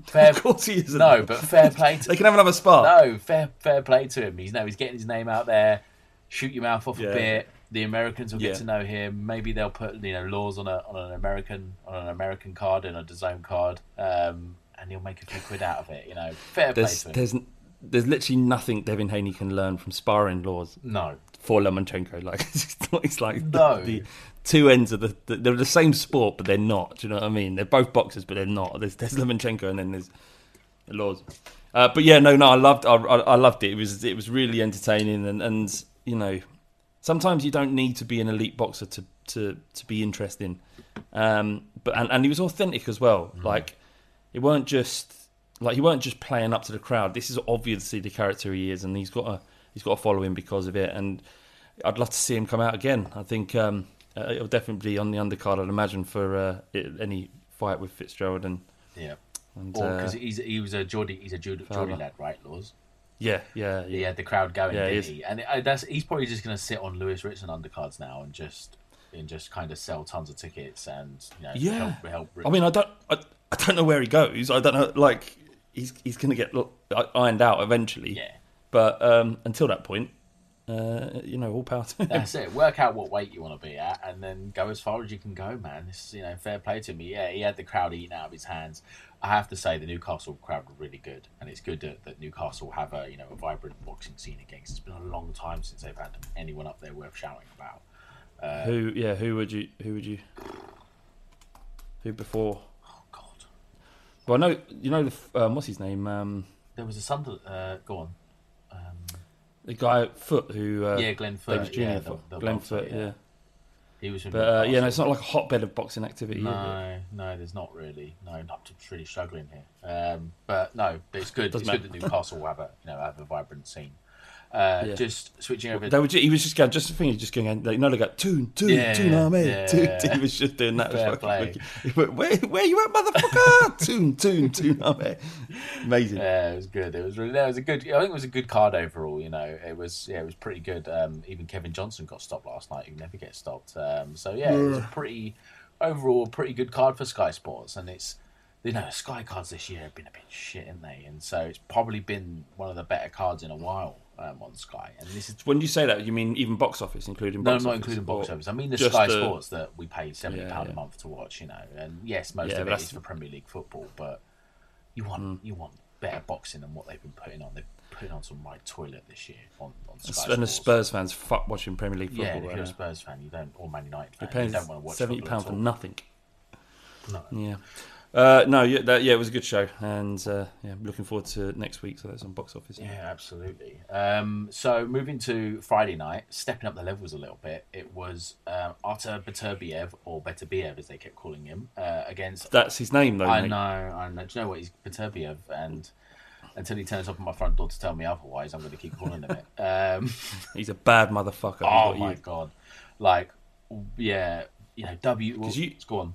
fair, Of course he isn't. no, but fair play to They can have another spar. no fair fair play to him. He's no, he's getting his name out there. Shoot your mouth off Yeah. a bit. The Americans will Yeah. get to know him. Maybe they'll put you know Laws on a on an American on an American card and a DAZN card, um, and he'll make a few quid out of it. You know, fair There's play to him. there's there's literally nothing Devin Haney can learn from sparring laws no, for Lomachenko. Like it's, not- it's like No. the, the two ends of the, the they're the same sport, but they're not. Do you know what I mean? They're both boxers, but they're not. There's there's Lomachenko and then there's laws. Uh, but yeah, no, no, I loved I, I, loved it. It was it was really entertaining and and you know sometimes you don't need to be an elite boxer to to to be interesting. Um, but and, and he was authentic as well. Like it weren't just like he weren't just playing up to the crowd. This is obviously the character he is, and he's got a he's got a following because of it. And I'd love to see him come out again. I think um, uh, it'll definitely be on the undercard. I'd imagine for uh, it, any fight with Fitzgerald and, yeah. and uh, because he's he was a Geordie, he's a Geordie, Geordie lad, right, Laws? yeah, yeah, yeah. he had the crowd going, Yeah, didn't is. he? And uh, that's he's probably just going to sit on Lewis Ritson undercards now and just and just kind of sell tons of tickets and you know Yeah. help help. I mean, I don't, I, I don't know where he goes. I don't know. Like, he's he's going to get ironed out eventually. Yeah. But um, until that point, uh, you know, all power to him. that's it. Work out what weight you want to be at, and then go as far as you can go, man. This is, you know, fair play to me. Yeah, he had the crowd eating out of his hands. I have to say, the Newcastle crowd were really good, and it's good that, that Newcastle have a you know a vibrant boxing scene again. it's been a long time since they've had anyone up there worth shouting about. who? Yeah. Who would you? Who would you? Who before? Oh God, Well, no. You know the um, what's his name? Um, there was a Sunderland. Uh, go on. The guy Foot who. Uh, Yeah, Glenn Foot, Davies Jr. yeah, the- Foot. the Glenn Foot. yeah. Yeah. He was. But uh, yeah, no, it's not like a hotbed of boxing activity. is it? No, no, there's not really. No, not really struggling here. Um, but no, but it's good. Doesn't it's good that Newcastle have a you know have a vibrant scene. Uh, Yeah. Just switching over. They were ju- he was just going, just the thing, he was just going, like, you know, they go, tune, tune, Yeah, tune, army, yeah. tune, tune. He was just doing that. Fair play. went, where, where you at, motherfucker? tune, tune, tune, army. Amazing. Yeah, it was good. It was really. It was a good. I think it was a good card overall. You know, it was. Yeah, it was pretty good. Um, even Kevin Johnson got stopped last night. Who never gets stopped. Um, so yeah, it was a pretty overall pretty good card for Sky Sports, and it's you know Sky cards this year have been a bit shit, haven't they? And so it's probably been one of the better cards in a while um, on Sky. And this is When you say that, you mean even box office, including no, box not office? including box office. I mean the Sky the- Sports that we pay seventy pound yeah. a month to watch. You know, and yes, most Yeah, of it that's- is for Premier League football, but you want you want better boxing than what they've been putting on. They've putting on some right toilet this year on, on Sky And the Sports. Spurs fans fuck watching Premier League football. Yeah, if right you're a. Spurs fan, you don't, or Man United fan, paying don't want to watch seventy pound for nothing. No. Yeah. Uh, no, yeah, that, yeah, it was a good show, and uh, yeah, looking forward to next week. So that's on box office. Yeah, absolutely. Um, so moving to Friday night, stepping up the levels a little bit, it was um, Artur Beterbiev, or Beterbiev as they kept calling him, uh, against. That's his name, though. I mate. know, I know. Do you know what? He's Beterbiev, and until he turns up at my front door to tell me otherwise, I'm going to keep calling him it. Um, He's a bad motherfucker. Oh my you. god! Like, yeah, you know, W. Well, you- go on.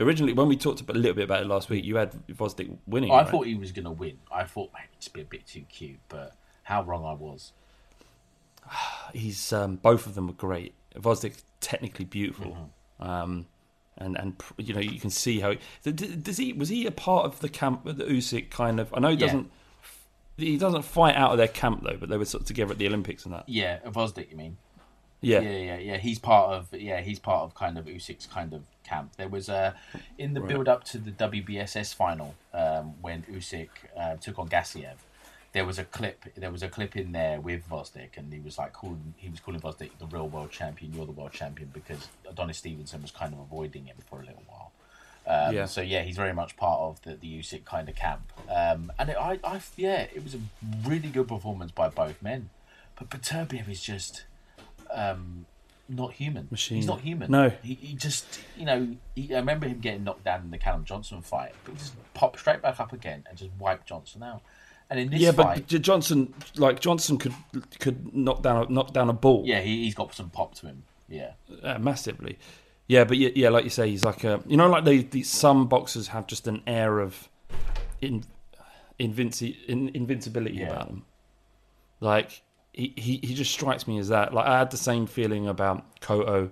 Originally, when we talked a little bit about it last week, you had Gvozdyk winning. I right? thought he was going to win. I thought maybe just be a bit too cute, but how wrong I was. he's um, both of them were great. Gvozdyk's technically beautiful, Mm-hmm. um, and and you know you can see how d- does he was he a part of the camp the Usyk kind of? I know he Yeah. doesn't he doesn't fight out of their camp though, but they were sort of together at the Olympics and that. Yeah, Gvozdyk, you mean? Yeah, Yeah, yeah, yeah. He's part of yeah, he's part of kind of Usyk's kind of camp. There was a in the build up to the WBSS final um, when Usyk uh, took on Gassiev. There was a clip. There was a clip in there with Gvozdyk, and he was like calling. He was calling Gvozdyk the real world champion. You're the world champion because Adonis Stevenson was kind of avoiding him for a little while. Um, Yeah. So yeah, he's very much part of the, the Usyk kind of camp. Um, and it, I, I, yeah, it was a really good performance by both men. But Beterbiev is just um, not human. Machine. He's not human. No. he, he just you know. He, I remember him getting knocked down in the Callum Johnson fight, but he just popped straight back up again and just wiped Johnson out. And in this yeah, fight, but Johnson like Johnson could could knock down a, knock down a ball. yeah, he, he's got some pop to him. Yeah, uh, massively. Yeah, but yeah, yeah, like you say, he's like a you know, like they, the some boxers have just an air of in, invinci, in, invincibility Yeah. about them. Like he, he, he just strikes me as that. Like I had the same feeling about Cotto.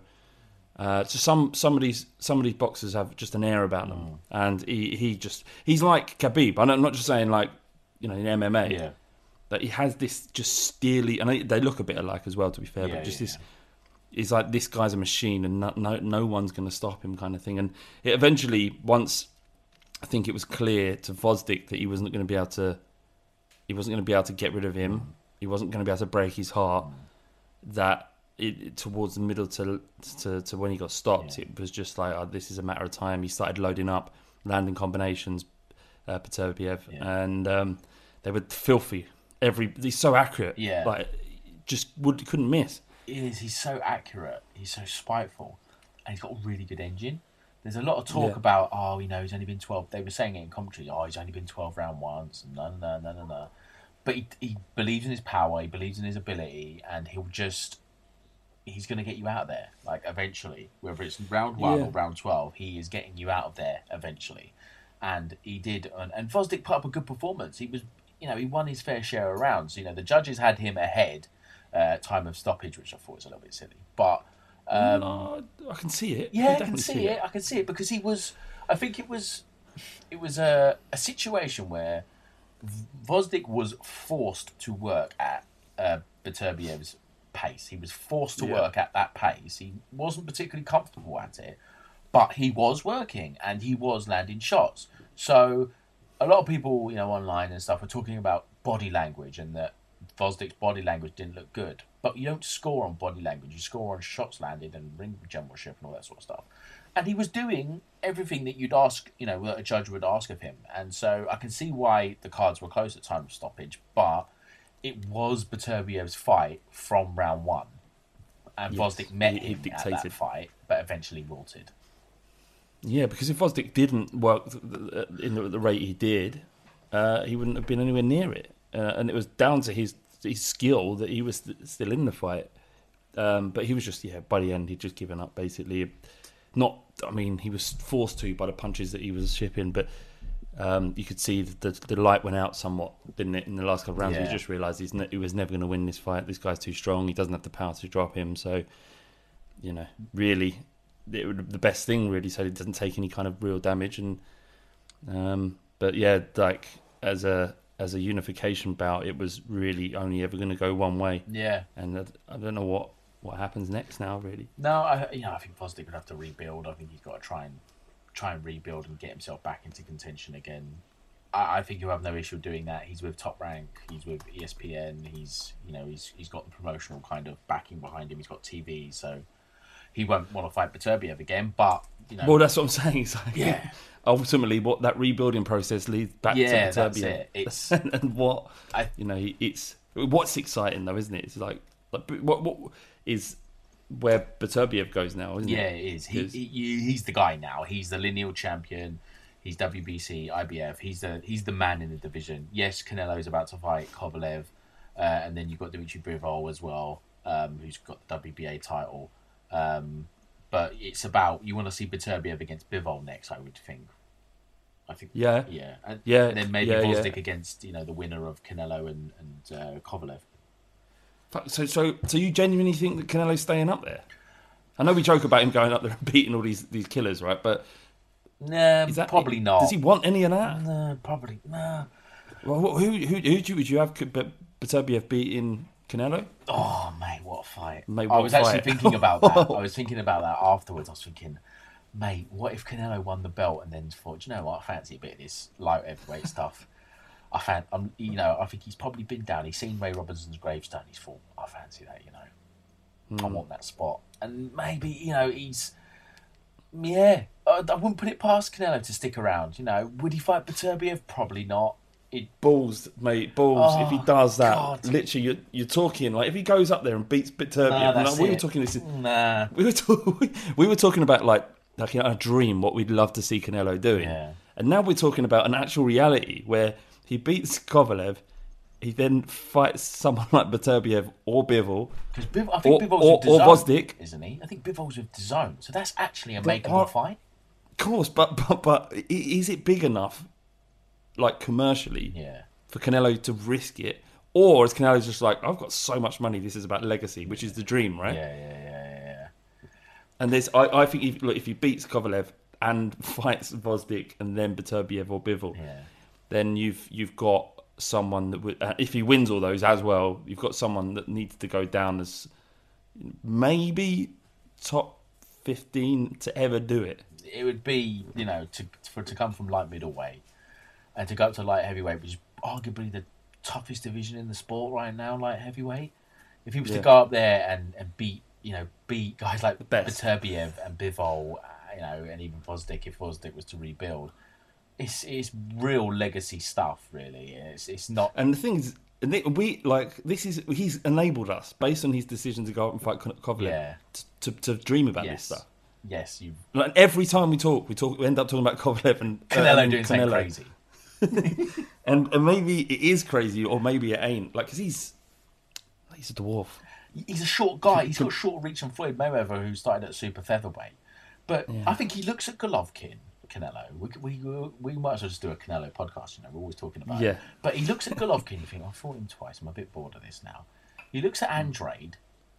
Uh, so some some of these some of these boxers have just an air about Mm. them, and he, he just he's like Khabib. I'm not- just saying like you know in MMA yeah, that he has this just steely, and they- they look a bit alike as well. To be fair, Yeah, but just yeah, this, he's like this guy's a machine, and no no, no one's going to stop him, kind of thing. And it eventually, once I think it was clear to Gvozdyk that he wasn't going to be able to, he wasn't going to be able to get rid of him. He wasn't going to be able to break his heart. That it, towards the middle to, to to when he got stopped, it was just like oh, this is a matter of time. He started loading up, landing combinations, uh, Beterbiev, Yeah. and um, they were filthy. Every he's so accurate, Yeah. like just would couldn't miss. he is. He's so accurate. He's so spiteful, and he's got a really good engine. There's a lot of talk Yeah. about, oh, you know, he's only been 12. They were saying it in commentary, oh, he's only been 12 round once, and no, no, no, no, no. But he, he believes in his power, he believes in his ability, and he'll just, he's going to get you out of there, like, eventually. Whether it's round one Yeah. or round 12, he is getting you out of there eventually. And he did, and, and Gvozdyk put up a good performance. He was, you know, he won his fair share of rounds. You know, the judges had him ahead, uh, time of stoppage, which I thought was a little bit silly. But um, No, I can see it. yeah, I can definitely see it. I can see it because he was. I think it was. It was a, a situation where Gvozdyk was forced to work at uh, Beterbiev's pace. He was forced to Yeah. work at that pace. He wasn't particularly comfortable at it, but he was working and he was landing shots. So a lot of people, you know, online and stuff are talking about body language and that Gvozdyk's body language didn't look good. But you don't score on body language. You score on shots landed and ring generalship and all that sort of stuff. And he was doing everything that you'd ask, you know, that a judge would ask of him. And so I can see why the cards were close at time of stoppage. But it was Beterbiev's fight from round one. And Yes, Gvozdyk met he- him at that dictated. fight, but eventually wilted. Yeah, because if Gvozdyk didn't work th- in the, the rate he did, uh, he wouldn't have been anywhere near it. Uh, and it was down to his his skill that he was st- still in the fight. Um, but he was just yeah. By the end, he'd just given up basically. Not, I mean, he was forced to by the punches that he was shipping, but um, you could see the, the light went out somewhat, didn't it? In the last couple of rounds, Yeah. he just realised he's ne- he was never going to win this fight. This guy's too strong. He doesn't have the power to drop him. So, you know, really, it the best thing really, so he doesn't take any kind of real damage. And um, but yeah, like as a as a unification bout, it was really only ever going to go one way. Yeah. And I, I don't know what what happens next now, really. No, I you know I think Gvozdyk would have to rebuild. I think he's got to try and try and rebuild and get himself back into contention again. I, I think he'll have no issue doing that. He's with Top Rank. He's with ESPN. He's you know he's he's got the promotional kind of backing behind him. He's got TV, so he won't want to fight Beterbiev again. But you know, Well, that's what I'm saying. It's like, Yeah. ultimately, what that rebuilding process leads back Yeah, to that's Beterbiev. it. It's- and, and what I- you know, it's what's exciting though, isn't it? It's like, like what what is where Beterbiev goes now, isn't Yeah, it? it is. He, he he's the guy now. He's the lineal champion. He's WBC, IBF. He's the he's the man in the division. Yes, Canelo's about to fight Kovalev, uh, and then you've got Dimitri Bivol as well, um, who's got the WBA title. Um, but it's about you want to see Beterbiev against Bivol next. I would think. I think. Yeah. Yeah. And, Yeah, And then maybe yeah, yeah. Against you know the winner of Canelo and and uh, Kovalev. So, so, so you genuinely think that Canelo's staying up there? I know we joke about him going up there and beating all these these killers, right? But Nah, that probably not. Does he want any of that? Nah, probably nah. Well, who who who do you, would you have Be- Beterbiev beating Canelo? Oh mate, what a fight! Mate, I was a actually thinking about that. I was thinking about that afterwards. I was thinking, mate, what if Canelo won the belt and then thought, "Do you know what, I fancy a bit of this light heavyweight stuff. I fan, I'm, you know, I think he's probably been down. He's seen Ray Robinson's gravestone. He's thought, I fancy that, you know, I Hmm. want that spot. And maybe, you know, he's, yeah, I, I wouldn't put it past Canelo to stick around. You know, would he fight Beterbiev? Probably not. It, Balls, mate, balls. if he Oh, does that, God. literally, you're, you're talking like if he goes up there and beats Beterbiev. Nah, like, we were talking this. nah. We were talking. We were talking about like like a dream, what we'd love to see Canelo doing, Yeah. and now we're talking about an actual reality where he beats Kovalev. He then fights someone like Beterbiev or Bivol. Because Biv, I think Or- Bivol's or- with or Gvozdyk. isn't he? I think Bivol's with DAZN, so that's actually a But makeable are- fight. Of course, but but but is it big enough, like commercially, Yeah, for Canelo to risk it, or is Canelo just like, I've got so much money, this is about legacy, which is the dream, right? yeah, yeah, yeah, yeah. yeah. And there's, I, I think, if, look, if he beats Kovalev and fights Gvozdyk and then Beterbiev or Bivol, Yeah. Then you've you've got someone that would, uh, if he wins all those as well, you've got someone that needs to go down as maybe top fifteen to ever do it. It would be, you know, to for to come from light middleweight and to go up to light heavyweight, which is arguably the toughest division in the sport right now, light heavyweight. If he was Yeah. to go up there and, and beat, you know, beat guys like best. Beterbiev and Bivol, uh, you know, and even Gvozdyk, if Gvozdyk was to rebuild, it's it's real legacy stuff, really. It's it's not. And the thing is, we like this is he's enabled us based on his decision to go up and fight Ko- Kovalev Yeah. to, to to dream about this Yes, stuff. yes, you Like every time we talk, we talk, we end up talking about Kovalev and uh, Canelo and doing something crazy. and and maybe it is crazy, or maybe it ain't. Like, cause he's he's a dwarf. He's a short guy. He's got short reach on Floyd Mayweather, who started at super featherweight. But I think he looks at Golovkin, Canelo. We, we, uh, we might as well just do a Canelo podcast. You know, we're always talking about Yeah. it. But he looks at Golovkin. You think I've fought him twice. I'm a bit bored of this now. He looks at hmm. Andrade,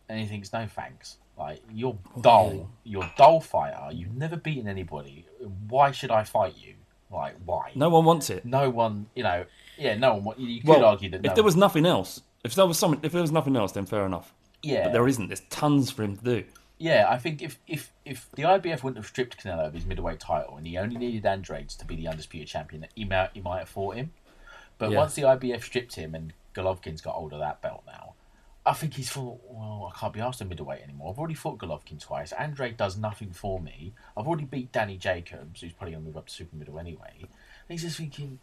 and he thinks, no thanks. Like you're dull. You're a dull fighter. You've never beaten anybody. Why should I fight you? Like why? No one wants it. No one. You know. Yeah. No one. You could Well, argue that. if no there was nothing else, if there was some, if there was nothing else, then fair enough. Yeah. But there isn't. There's tons for him to do. Yeah, I think if, if, if the IBF wouldn't have stripped Canelo of his middleweight title and he only needed Andrade to be the undisputed champion, he might, he might have fought him. But Yeah. once the IBF stripped him and Golovkin's got hold of that belt now, I think he's thought, well, I can't be asked to middleweight anymore. I've already fought Golovkin twice. Andrade does nothing for me. I've already beat Danny Jacobs, who's probably going to move up to super middle anyway. And he's just thinking,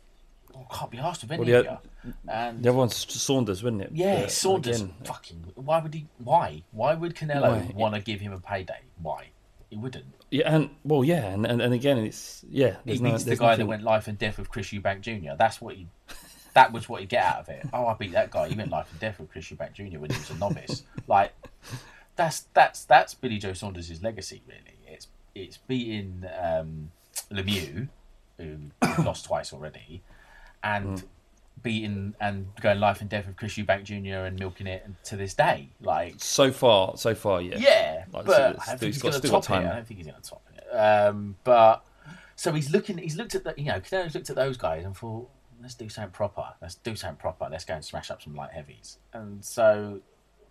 well, can't be asked of any Well, of the- And The other one's Saunders, wasn't it? yeah, But Saunders. again, fucking. Why would he? Why? Why would Canelo Why? want to give him a payday? Why? He wouldn't. yeah, and well, yeah, and, and, and again, it's yeah. He There's beats the guy that went life and death with Chris Eubank Jr. That's what he. that was what you get out of it. Oh, I beat that guy. He went life and death with Chris Eubank Jr. when he was a novice. like that's that's that's Billy Joe Saunders' legacy. Really, it's it's beating um, Lemieux, who lost twice already, and beating and going life and death with Chris Eubank Jr. and milking it to this day. Like So far, so far, yeah. yeah, Like, but so I don't think he's he's got- going to top it. I don't think he's going to top it. Um, but so he's looking. He's looked at the. You know, Canelo's looked at those guys and thought, let's do something proper. Let's do something proper. Let's go and smash up some light heavies. And so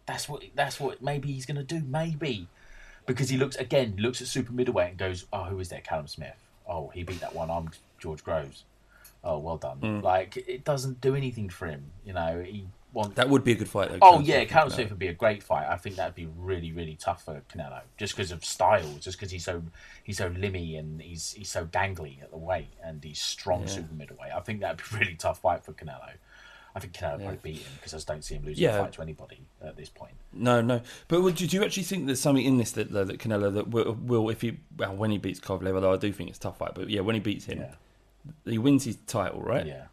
that's what that's what maybe he's going to do. Maybe because he looks again. Looks at super middleweight and goes, oh, who is that? Callum Smith. Oh, he beat that one armed George Groves. Oh, well done. Mm. Like it doesn't do anything for him. You know, he wants That would be a good fight. Though, Oh yeah, Callum Smith would be a great fight. I think that'd be really, really tough for Canelo, just because of style, just because he's so he's so limmy and he's he's so gangly at the weight, and he's strong super middleweight. I think that'd be a really tough fight for Canelo. I think Canelo would probably beat him because I just don't see him losing Yeah. a fight to anybody at this point. No, no. But would you, do you actually think there's something in this that, though, that Canelo that will, will, if he, well, when he beats Kovalev, although I do think it's a tough fight, but yeah, when he beats him, Yeah, he wins his title, right? yeah,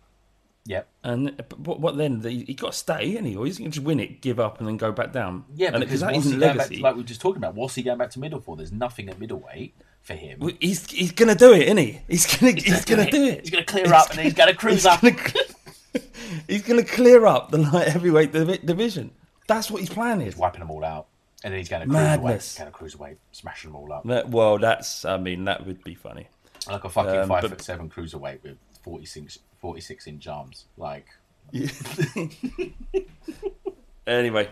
yep. And but what, what then? He, he got to stay, isn't he? Or he's going to just win it, give up, and then go back down. Yeah, and, because that isn't he going back legacy. to, like we were just talking about, what's he going back to middle for? There's nothing at middleweight for him. Well, he's he's going to do it, isn't he? He's going to he's going to do it. He's going to clear up and he's going to cruise up. Gonna, he's going to clear up the light heavyweight divi- division. That's what his plan is. wiping them all out, and then he's going to cruise away, Madness. going to cruise away, smashing them all up. That- well, that's I mean that would be funny. Like a fucking Um, five but- foot seven cruiserweight with 46, 46 inch arms. Like, Anyway,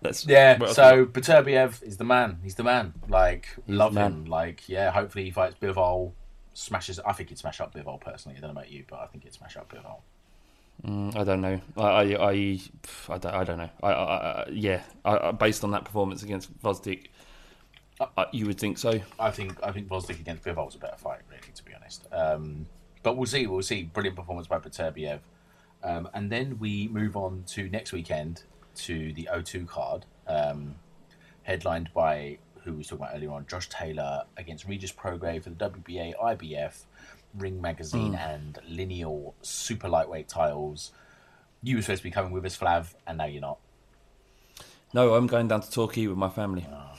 that's yeah. So Beterbiev is the man. He's the man. Like, love man. him. Like, yeah. Hopefully he fights Bivol, smashes. I think he'd smash up Bivol personally. I don't know about you, but I think he'd smash up Bivol. Mm, I don't know. I I I, I, don't, I don't know. I, I, I yeah. Based on that performance against Gvozdyk, I, you would think so. I think I think Gvozdyk against Bivol's a better fight, really, to be honest. Um, but we'll see. We'll see. Brilliant performance by Beterbiev. Um, and then we move on to next weekend to the O2 card, um, headlined by who we was talking about earlier on, Josh Taylor against Regis Prograis for the WBA, IBF, Ring Magazine, and Lineal super lightweight titles. You were supposed to be coming with us, Flav, and now you're not. No, I'm going down to Torquay with my family. Oh,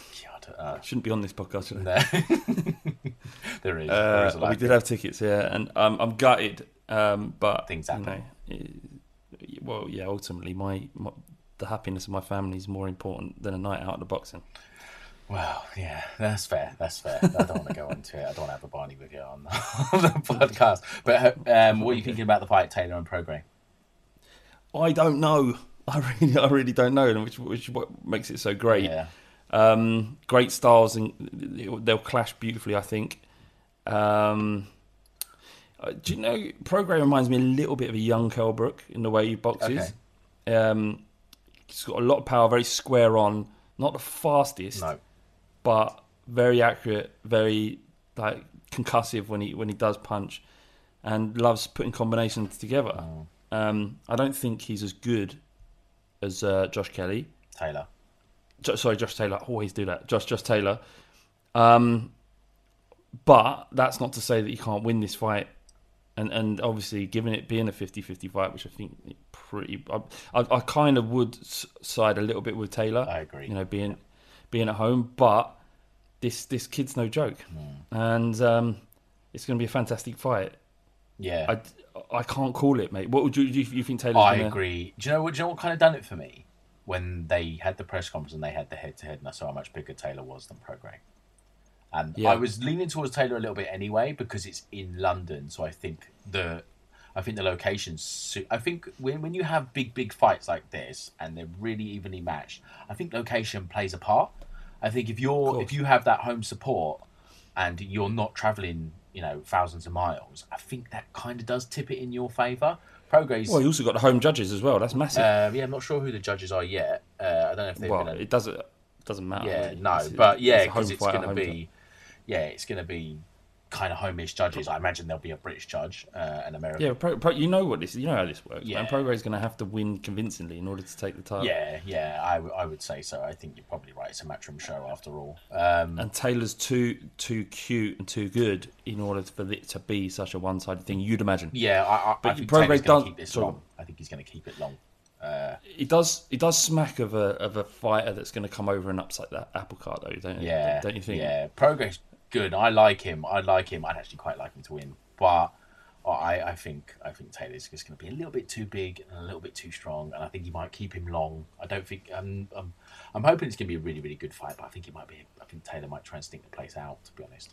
Uh, Shouldn't be on this podcast. Should I? there is. there Uh, is a we did have tickets here, and um, I'm gutted. Um, but Things you happen. know, it- well, yeah. Ultimately, my, my the happiness of my family is more important than a night out at the boxing. Well, yeah, that's fair. That's fair. I don't want to go into it. I don't want to have a Barney with you on, on the podcast. But um, what are you thinking about the fight, Taylor and Prograis? I don't know. I really, I really don't know, which which what makes it so great. Yeah, Um, great styles, and they'll clash beautifully. I think. Um, uh, do you know? Prograis reminds me a little bit of a young Kell Brook in the way he boxes. Um, he's got a lot of power, very square on, not the fastest, no, but very accurate, very like concussive when he when he does punch, and loves putting combinations together. Mm. Um, I don't think he's as good as uh, Josh Kelly. Taylor. Sorry, Josh Taylor. I always do that. Josh, Josh Taylor. Um, but that's not to say that you can't win this fight. And and obviously, given it being a 50-50 fight, which I think pretty, I, I, I kind of would side a little bit with Taylor. I agree. You know, being being at home, but this this kid's no joke, Hmm. and um, it's going to be a fantastic fight. Yeah, I, I can't call it, mate. What would you do? You, you think Taylor's I gonna... agree. Do you know what? Do you know what kind of done it for me when they had the press conference and they had the head to head, and I saw how much bigger Taylor was than Prograis. And Yeah. I was leaning towards Taylor a little bit anyway because it's in London, so I think the I think the locations. Su- I think when when you have big big fights like this and they're really evenly matched, I think location plays a part. I think if you're if you have that home support and you're not traveling, you know, thousands of miles, I think that kind of does tip it in your favour. Prograis's Well, you also got the home judges as well. That's massive. uh, yeah, I'm not sure who the judges are yet. Uh, I don't know if they've well, been. it doesn't doesn't matter. yeah, really. no, It's- but yeah, a because it's going to be, yeah, it's going to be kind of homish judges. I imagine there'll be a British judge, uh, an American. Yeah, pro, pro, you know what this. You know how this works. Yeah. Prograis is going to have to win convincingly in order to take the title. Yeah, yeah, I, w- I would say so. I think you're probably right. It's a matchroom show after all. Um, And Taylor's too too cute and too good in order for it to be such a one sided thing. You'd imagine. yeah, I, I, But I think Prograis does- keep this long. I think he's going to keep it long. It does. It does smack of a of a fighter that's going to come over and upset that apple cart, though, don't you? Yeah, Don't you think? Yeah, Prograis good. I like him. I like him. I'd actually quite like him to win, but I, I think I think Taylor's just going to be a little bit too big and a little bit too strong, and I think he might keep him long. I don't think. I'm I'm, I'm hoping it's going to be a really really good fight, but I think it might be. I think Taylor might try and stink the place out. To be honest.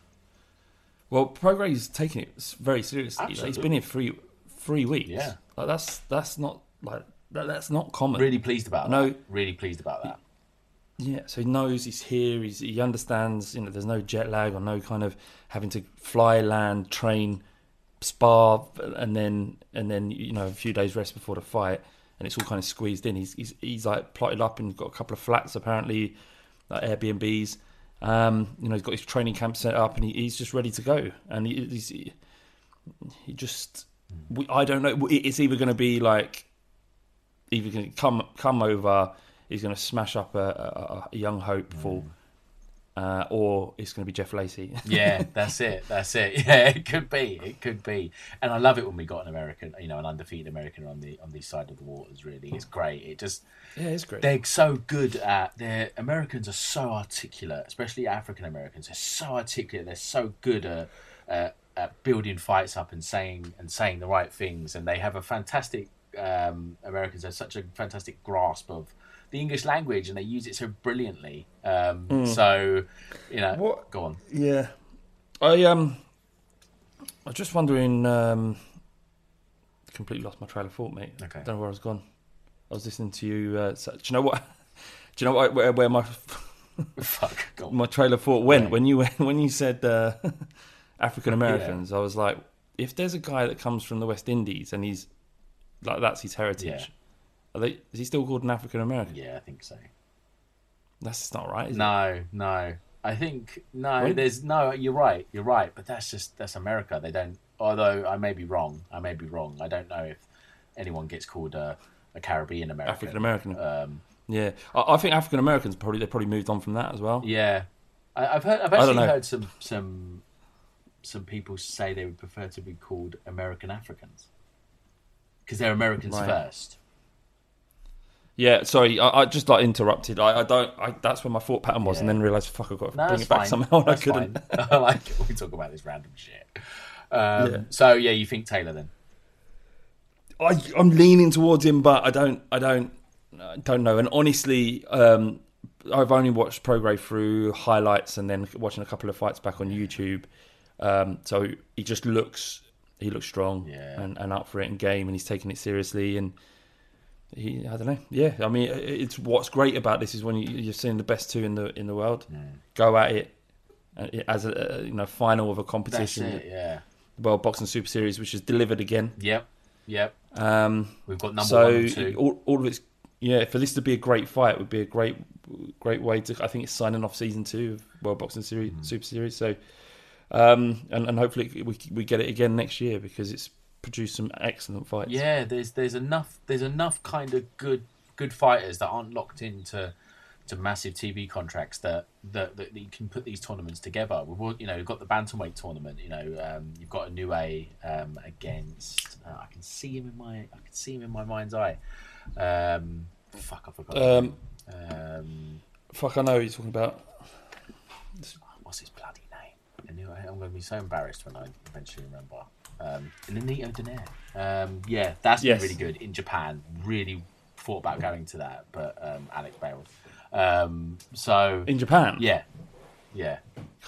Well, Prograis is taking it very seriously. Like, he's been here three three weeks. Yeah. like that's that's not like that, that's not common. Really pleased about No. Really pleased about that. Yeah, so he knows he's here. He's, he understands. You know, there's no jet lag or no kind of having to fly, land, train, spar, and then and then you know a few days rest before the fight, and it's all kind of squeezed in. He's he's, he's like plotted up and got a couple of flats apparently, like Airbnbs. Um, you know, he's got his training camp set up, and he, he's just ready to go. And he, he's he, he just we, I don't know. It's either going to be like either going to come come over. He's going to smash up a, a, a young hopeful, uh, or it's going to be Jeff Lacy. Yeah, that's it. That's it. Yeah, it could be. It could be. And I love it when we got an American, you know, an undefeated American on the on the side of the waters. Really, it's great. It just yeah, it's great. they're so good at their Americans are so articulate, especially African Americans. They're so articulate. They're so good at, at at building fights up and saying and saying the right things. And they have a fantastic um, Americans have such a fantastic grasp of the English language, and they use it so brilliantly. Um, So, you know, What- go on. Yeah, I um, I was just wondering. Um, completely lost my trail of thought, mate. Okay. don't know where I was gone. I was listening to you. Uh, so, do you know what? Do you know what, where, where my Fuck. Go on. my trail of thought went Right. when you when you said uh, African Americans? I was like, if there's a guy that comes from the West Indies and he's like that's his heritage, Yeah. Are they? Is he still called an African American? Yeah, I think so. That's not right. Is it? No, no. I think no. There's no. You're right. You're right. But that's just that's America. They don't. Although I may be wrong. I may be wrong. I don't know if anyone gets called a, a Caribbean American. African American. Um, Yeah, I, I think African Americans probably they probably moved on from that as well. yeah, I, I've heard. I've actually heard some some some people say they would prefer to be called American Africans because they're Americans Right. first. Yeah, sorry, I, I just like interrupted. I, I don't. I, that's where my thought pattern was, and then realised, fuck, I've got to No, bring it back fine. somehow. and I couldn't. like. We talk about this random shit. Um, Yeah. So yeah, you think Taylor then? I, I'm leaning towards him, but I don't. I don't. I don't know. And honestly, um, I've only watched Prograis through highlights and then watching a couple of fights back on YouTube. Um, so he just looks. He looks strong Yeah. and, and up for it in game, and he's taking it seriously. And he, I don't know. Yeah, I mean, it's what's great about this is when you, you're seeing the best two in the in the world go at it uh, as a, a you know final of a That's competition, it. Yeah. the World Boxing Super Series, which is delivered again. Yep. Yep. Um, We've got number so one and two. all, all of it's yeah. For this to be a great fight would be a great, great way to. I think it's signing off season two of World Boxing Series Mm. Super Series. So, um, and, and hopefully we we get it again next year because it's produced some excellent fights. Yeah, there's there's enough there's enough kind of good good fighters that aren't locked into to massive TV contracts that that, that you can put these tournaments together. We've all, you know you've got the bantamweight tournament. You know um, you've got a new A um, against. Uh, I can see him in my I can see him in my mind's eye. Um, fuck, I forgot. Um, um, Fuck, I know what you're talking about. what's his bloody name? Knew I'm going to be so embarrassed when I eventually remember. Um, Nonito Donaire. Um, yeah, that's Yes. been really good in Japan. Really thought about going to that, but um, Alex bailed. Um, so In Japan, yeah, yeah.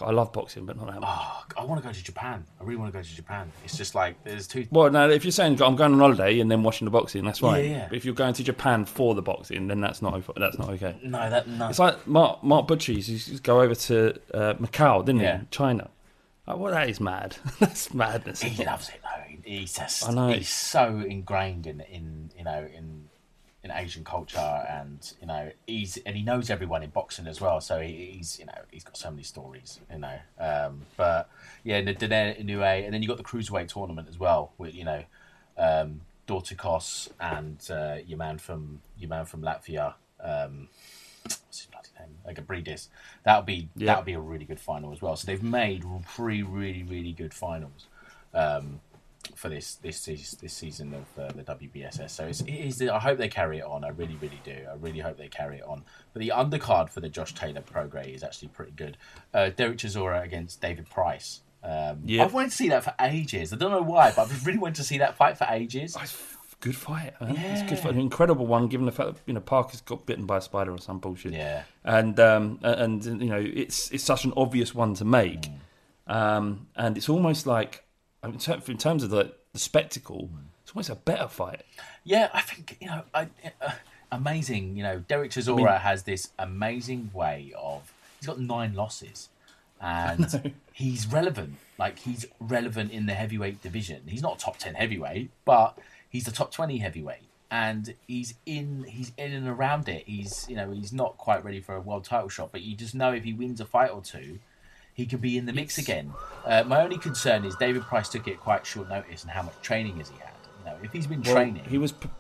I love boxing, but not that much. Oh, I want to go to Japan. I really want to go to Japan. It's just like there's two. Well, now if you're saying I'm going on holiday and then watching the boxing, that's fine. Yeah, yeah. But if you're going to Japan for the boxing, then that's not that's not okay. No, that no. It's like Mark Mark Butchie used to go over to uh, Macau, didn't Yeah. he? China. Like, well, that is mad. That's madness. he loves it though. He- He's just I know. he's so ingrained in in you know in in Asian culture, and you know he's and he knows everyone in boxing as well. So he, he's you know he's got so many stories, you know. Um, but yeah, the Dene Inoue, and then you got the cruiserweight tournament as well with you know um, Dorticos and uh, your man from your man from Latvia. Um, what's his? Like a Briedis. That would be Yeah. that would be a really good final as well. So they've made three really really good finals. Um, for this this season, this season of uh, the WBSS. So it's, it is, I hope they carry it on. I really, really do. I really hope they carry it on. But the undercard for the Josh Taylor Prograis is actually pretty good. Uh, Derek Chisora against David Price. Um, Yeah. I've wanted to see that for ages. I don't know why, but I've really wanted to see that fight for ages. Good fight, man. It's a good Yeah. fight. An incredible one, given the fact that you know Parker's got bitten by a spider or some bullshit. Yeah. and um, and you know it's it's such an obvious one to make, Mm. um, and it's almost like I mean, in ter- in terms of the, the spectacle, Mm. it's almost a better fight. Yeah, I think you know, I, uh, amazing. You know, Derek Chisora has this amazing way of. He's got nine losses, and he's relevant. Like he's relevant in the heavyweight division. He's not top ten heavyweight, but he's the top twenty heavyweight, and he's in. He's in and around it. He's you know he's not quite ready for a world title shot, but you just know if he wins a fight or two. He could be in the mix again. Uh, my only concern is David Price took it quite short notice, and how much training has he had? You know, if he's been Well, training, he was pre-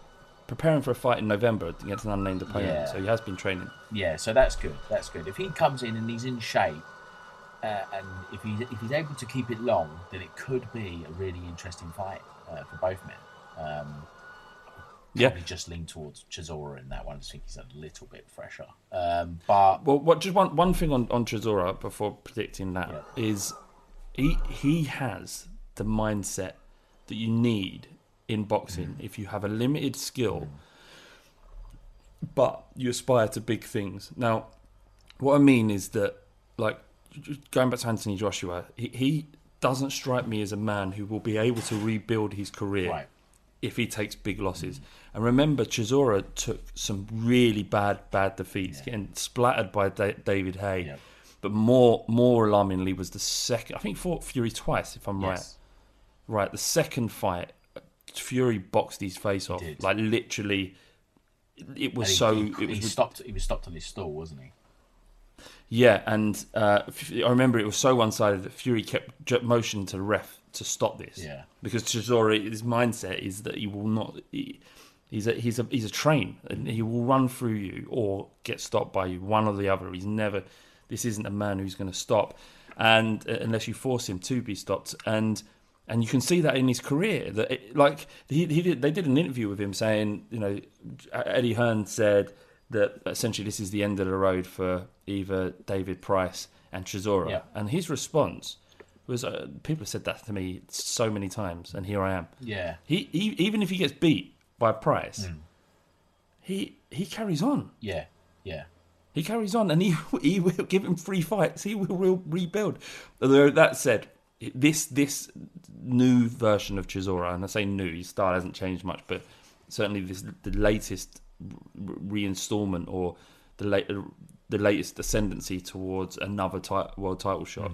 preparing for a fight in November against an unnamed opponent, Yeah. so he has been training. Yeah, so that's good. That's good. If he comes in and he's in shape, uh, and if he if he's able to keep it long, then it could be a really interesting fight uh, for both men. Um, Yeah. just lean towards Chisora in that one. I think he's a little bit fresher. Um, but Well, what just one one thing on on Chisora before predicting that is he he has the mindset that you need in boxing if you have a limited skill, but you aspire to big things. Now, what I mean is that like going back to Anthony Joshua, he, he doesn't strike me as a man who will be able to rebuild his career Right. If he takes big losses. And remember, Chisora took some really bad, bad defeats, getting splattered by da- David Haye. Yeah. But more, more alarmingly was the second. I think fought Fury twice, if I'm yes, right. Right, the second fight, Fury boxed his face off, like literally. It was he- so. he, it was he stopped. He was stopped on his stool, wasn't he? yeah, and uh, I remember it was so one sided that Fury kept motion to the ref to stop this. Yeah. Because Chisora, his mindset is that he will not. He, he's a he's a he's a train, and he will run through you or get stopped by you, one or the other. He's never. This isn't a man who's going to stop, and uh, unless you force him to be stopped, and and you can see that in his career. That it, like he, he did, they did an interview with him saying, you know, Eddie Hearn said that essentially this is the end of the road for either David Price and Chisora, Yeah. and his response was, uh, people have said that to me so many times, and here I am. Yeah. He, he even if he gets beat by Price, Hmm. he he carries on. Yeah. Yeah. He carries on, and he he will give him free fights. He will, will rebuild. Although that said, this this new version of Chisora, and I say new, his style hasn't changed much, but certainly this the latest re- reinstallment or the late the latest ascendancy towards another ti- world title shot,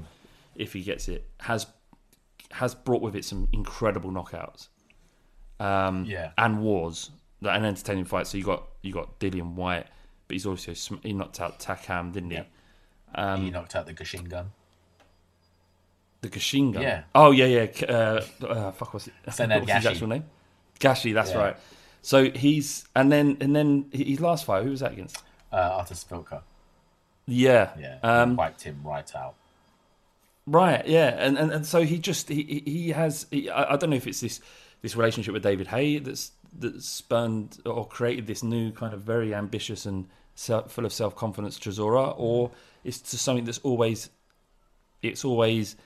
if he gets it, has has brought with it some incredible knockouts um, Yeah. and wars, like an entertaining fight. So you got you got Dillian Whyte, but he's also sm- he knocked out Takam, didn't he? Yeah. Um, he knocked out the Gashin gun. The Kashinga. Yeah. Oh yeah, yeah. Uh, uh, fuck, what's, it, Senad what's his actual name? Gashi. That's Yeah. right. So he's and then and then his last fight. Who was that against? Uh, Artur Szpilka. Yeah. Yeah. Um, wiped him right out. Right, yeah, and, and and so he just he he has he, I, I don't know if it's this this relationship with David Haye that's that spurned or created this new kind of very ambitious and self, full of self confidence Chisora, or it's just something that's always it's always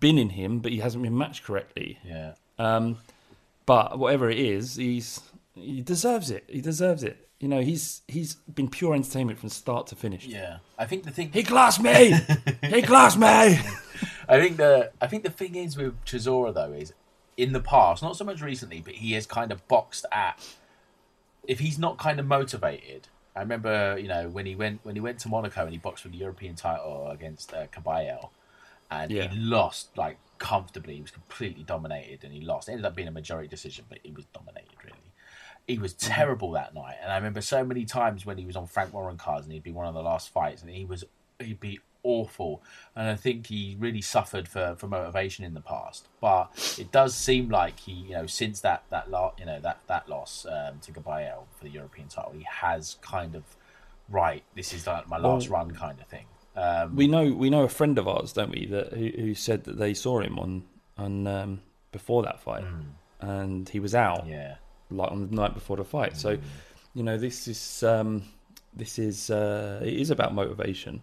been in him, but he hasn't been matched correctly. Yeah. Um, but whatever it is, he's he deserves it. He deserves it. You know, he's he's been pure entertainment from start to finish. Yeah. I think the thing. He classed me. he classed me. I think the I think the thing is with Chisora though is in the past, not so much recently, but he has kind of boxed at. If he's not kind of motivated, I remember you know when he went when he went to Monaco and he boxed for the European title against uh, Kabayel, and Yeah. he lost like comfortably. He was completely dominated and he lost. It ended up being a majority decision, but he was dominated. He was Mm-hmm. terrible that night. And I remember so many times when he was on Frank Warren cards and he'd be one of the last fights, and he was he'd be awful. And I think he really suffered for, for motivation in the past. But it does seem like he, you know, since that that lot, you know, that that loss um, to Kabayel for the European title, he has kind of right. This is like my last run kind of thing. Um, We know we know a friend of ours, don't we, that who, who said that they saw him on on um, before that fight, and he was out Mm. yeah. Like on the night before the fight. So, you know, this is um, this is uh, it is about motivation,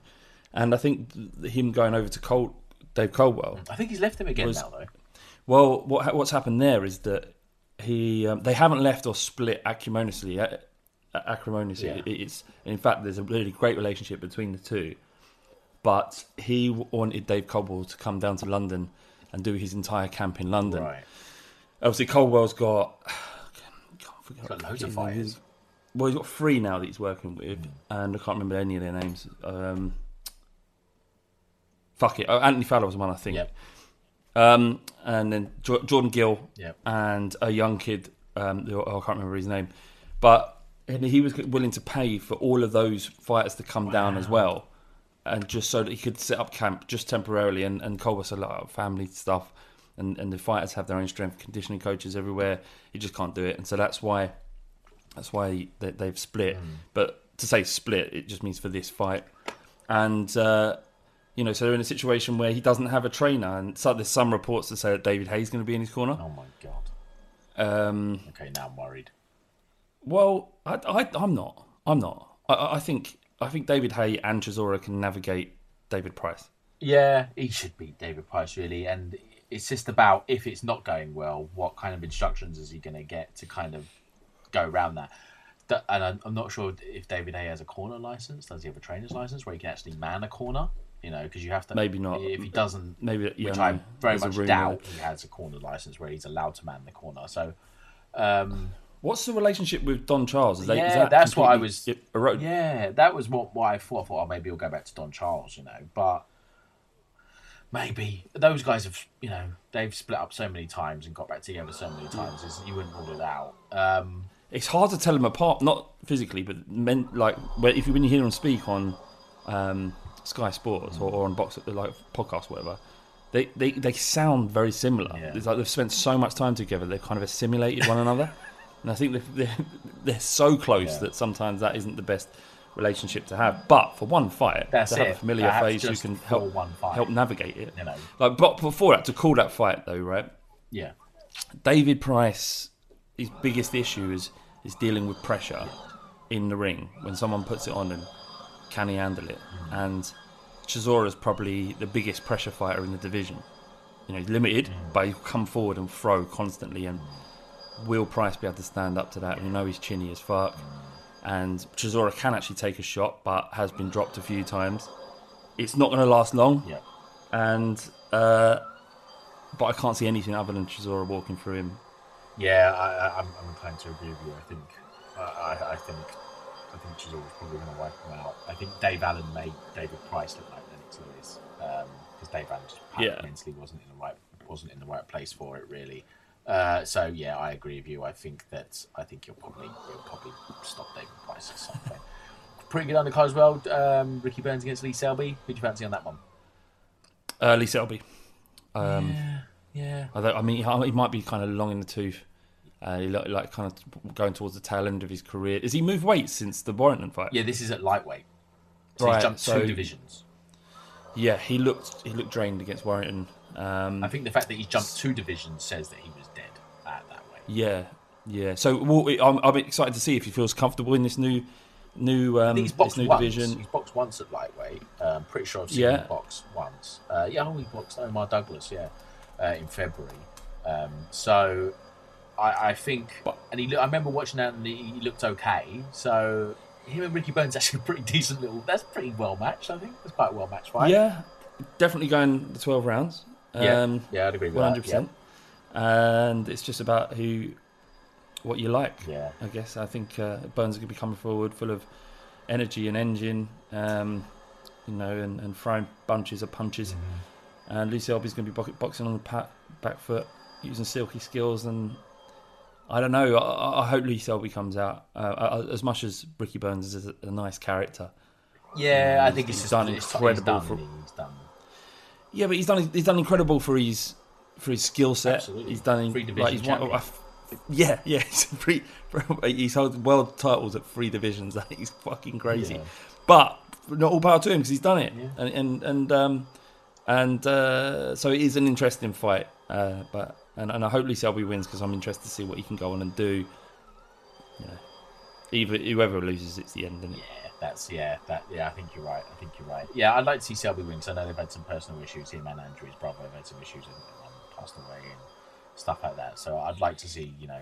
and I think him going over to Col- Dave Coldwell. I think he's left him again Was- now though. Well, what what's happened there is that he um, they haven't left or split acrimoniously. uh, Acrimoniously, Yeah. It's in fact there's a really great relationship between the two. But he wanted Dave Coldwell to come down to London and do his entire camp in London. Right. Obviously, Coldwell's got. He's got loads of fighters. Well, he's got three now that he's working with, Hmm. and I can't remember any of their names. Um, fuck it. Oh, Anthony Fowler was one, I think. Yep. Um, and then Jo- Jordan Gill Yep. and a young kid, um, who- oh, I can't remember his name, but and he was willing to pay for all of those fighters to come down as well, and just so that he could set up camp just temporarily. And and Cole was a lot of family stuff, and and the fighters have their own strength conditioning coaches everywhere. You just can't do it, and so that's why that's why they, they've split. But to say split, it just means for this fight, and. Uh, you know, so they're in a situation where he doesn't have a trainer, and so there's some reports that say that David Hayes is going to be in his corner. Oh my god. Um, Okay, now I'm worried. well, I, I, I'm not. I'm not. I- I, I think I think David Haye and Chisora can navigate David Price. Yeah, he should beat David Price really, and it's just about if it's not going well, what kind of instructions is he going to get to kind of go around that. That- And I'm, I'm not sure if David Haye has a corner license. Does he have a trainer's license where he can actually man a corner? You know, because you have to. Maybe not. If he doesn't, Maybe, yeah, which. I very much doubt he has a corner license where he's allowed to man the corner. So, um, What's the relationship with Don Charles? Is Yeah, that that's what I was- erode- Yeah, that was what, what I thought. I thought, oh, maybe he'll go back to Don Charles, you know. But maybe those guys have, you know, they've split up so many times and got back together so many times. Is you wouldn't rule it out. Um, It's hard to tell them apart, not physically, but men, like when, if you, when you hear them speak on um, Sky Sports or, or on box like podcast, whatever. They, they, they sound very similar. Yeah. It's like they've spent so much time together, they've kind of assimilated one another. And I think they're, they're, they're so close Yeah. that sometimes that isn't the best relationship to have. But for one fight, That's to have it. a familiar face who just can help one fight. help navigate it. You know. Like, but before that, to call that fight though, right? yeah, David Price, his biggest issue is is dealing with pressure in the ring when someone puts it on him. Can he handle it? Mm-hmm. And Chisora's probably the biggest pressure fighter in the division. You know, he's limited, mm-hmm. but he'll come forward and throw constantly. And will Price be able to stand up to that? We know he's chinny as fuck. And Chisora can actually take a shot, but has been dropped a few times. It's not going to last long yeah. and uh, but I can't see anything other than Chisora walking through him. Yeah, I, I, I'm, I'm inclined to agree with you. I think, I, I, think, I think Chisora's probably going to wipe him out. I think Dave Allen made David Price look like Lennox Lewis because Dave Allen just Yeah. mentally wasn't in the right wasn't in the right place for it really. Uh, so yeah, I agree with you. I think that I think you'll probably you'll probably stop David Price at some point. Pretty good undercard as well. Um, Ricky Burns against Lee Selby. Who'd you fancy on that one? Uh, Lee Selby. Um, Yeah, although, I mean, he he might be kind of long in the tooth. Uh, he look like kind of going towards the tail end of his career. Has he moved weight since the Warrington fight? yeah. This is at lightweight. So Right, he's jumped so- two divisions. Yeah, he looked he looked drained against Warrington. Um, I think the fact that he's jumped two divisions says that he was dead at that way. Yeah, yeah. So well, I'm, I'm excited to see if he feels comfortable in this new new um, He's this boxed new once. division. He's boxed once at lightweight. Um, pretty sure I've seen Yeah. him box once. Uh, yeah, oh, he boxed Omar Douglas. Yeah, uh, in February. Um, so I, I think, But- and he. I remember watching that, and he, looked okay. So him and Ricky Burns actually a pretty decent little. That's pretty well matched. I think that's quite well matched fight. Yeah, definitely going the twelve rounds. yeah, Um, yeah. I'd agree with One that. hundred percent. And it's just about who, what you like. Yeah. I guess I think uh, Burns is going to be coming forward full of energy and engine, um, you know, and, and throwing bunches of punches. Mm-hmm. And Lee Selby's going to be boxing on the pa- back foot, using silky skills, and I don't know. I, I- hope Lee Selby comes out. Uh, as much as Ricky Burns is a, a nice character. Yeah, I think he's it's just done it's, incredible He's for- done, he's done. Yeah, but he's done he's done incredible for his for his skill set. Absolutely. He's done Three like division he's one, champion. I f- yeah, yeah. He's free, he's held world titles at three divisions. That is fucking crazy. Yeah. But not all power to him because he's done it, Yeah. and and and um, and uh, so it is an interesting fight. Uh, but and, and I hope Lee Selby wins because I'm interested to see what he can go on and do. You know, either whoever loses, it's the end, isn't it? Yeah, that's yeah, that yeah. I think you're right. I think you're right. Yeah, I'd like to see Selby win 'cause I know they've had some personal issues. Him and Andrew, his brother, have had some issues one passed away and stuff like that. So I'd like to see you know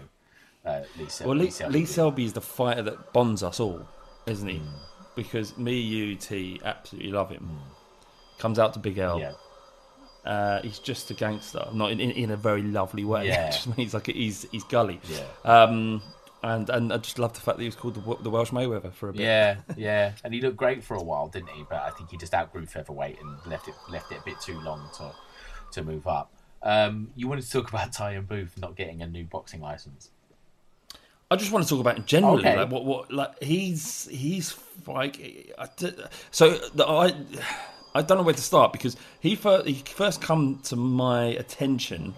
uh, Lee, Sel- Well, Lee, Selby. Lee. Selby is the fighter that bonds us all, isn't he? Mm. Because me, you, T, absolutely love him. Comes out to Big L. Yeah, Uh, he's just a gangster, not in, in, in a very lovely way. Yeah. He's like he's he's gully. yeah, Um, and and I just love the fact that he was called the, the Welsh Mayweather for a bit. yeah, yeah. And he looked great for a while, didn't he? But I think he just outgrew featherweight and left it left it a bit too long to to move up. Um, you wanted to talk about Tyan Booth not getting a new boxing license. I just want to talk about generally, Okay. like what what like he's he's like I d- so the, I I don't know where to start because he first he first come to my attention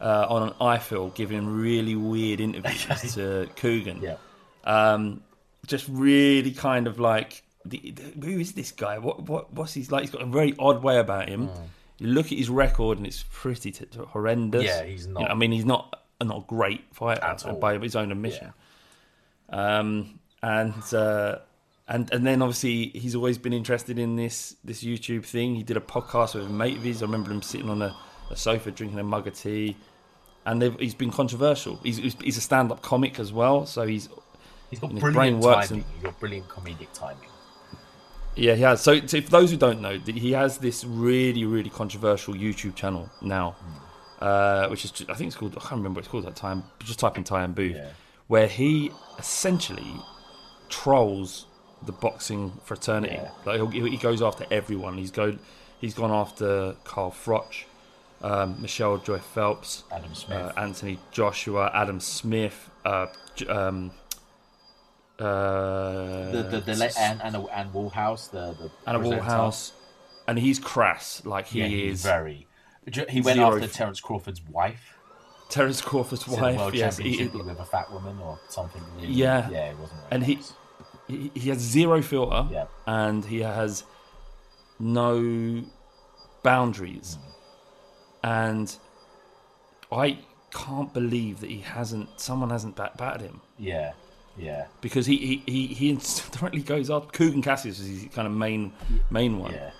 uh, on an IFL giving really weird interviews to Kugan. Yeah, Um, just really kind of like the, the- who is this guy? What what what's he's like? He's got a very odd way about him. You look at his record and it's pretty t- horrendous. Yeah, he's You not. know, I mean, he's not not a great fighter At all. by his own admission. Um, and uh, and and then obviously he's always been interested in this this YouTube thing. He did a podcast with a mate of his. I remember him sitting on a, a sofa drinking a mug of tea, and they've, he's been controversial. He's he's, a stand up comic as well, so he's he's got brilliant brain works timing. and- He's got brilliant comedic timing. Yeah, he has. So, so for those who don't know, he has this really, really controversial YouTube channel now, uh, which is I think it's called I can't remember what it's called at that time. Just type in Tyan Booth, Yeah. where he essentially trolls the boxing fraternity. Yeah. Like he'll, he goes after everyone. He's go, he's gone after Carl Froch, um, Michelle Joy Phelps, Adam Smith. uh, Anthony Joshua, Adam Smith, uh, um, uh, the the, the la- and and and Woolhouse, the the Anna presenter. Woolhouse, and he's crass. Like he yeah, is he's very. He went Zero after Terence Crawford's wife. Terence Crawford's wife. world Yes, he, with a fat woman or something. Really, Yeah. yeah, it wasn't. And he, nice. he he has zero filter, Yeah. and he has no boundaries, and I can't believe that he hasn't. Someone hasn't bat- battered him. yeah, yeah, Because he, he, he, he directly goes up. Kugan Cassius is his kind of main main one. yeah.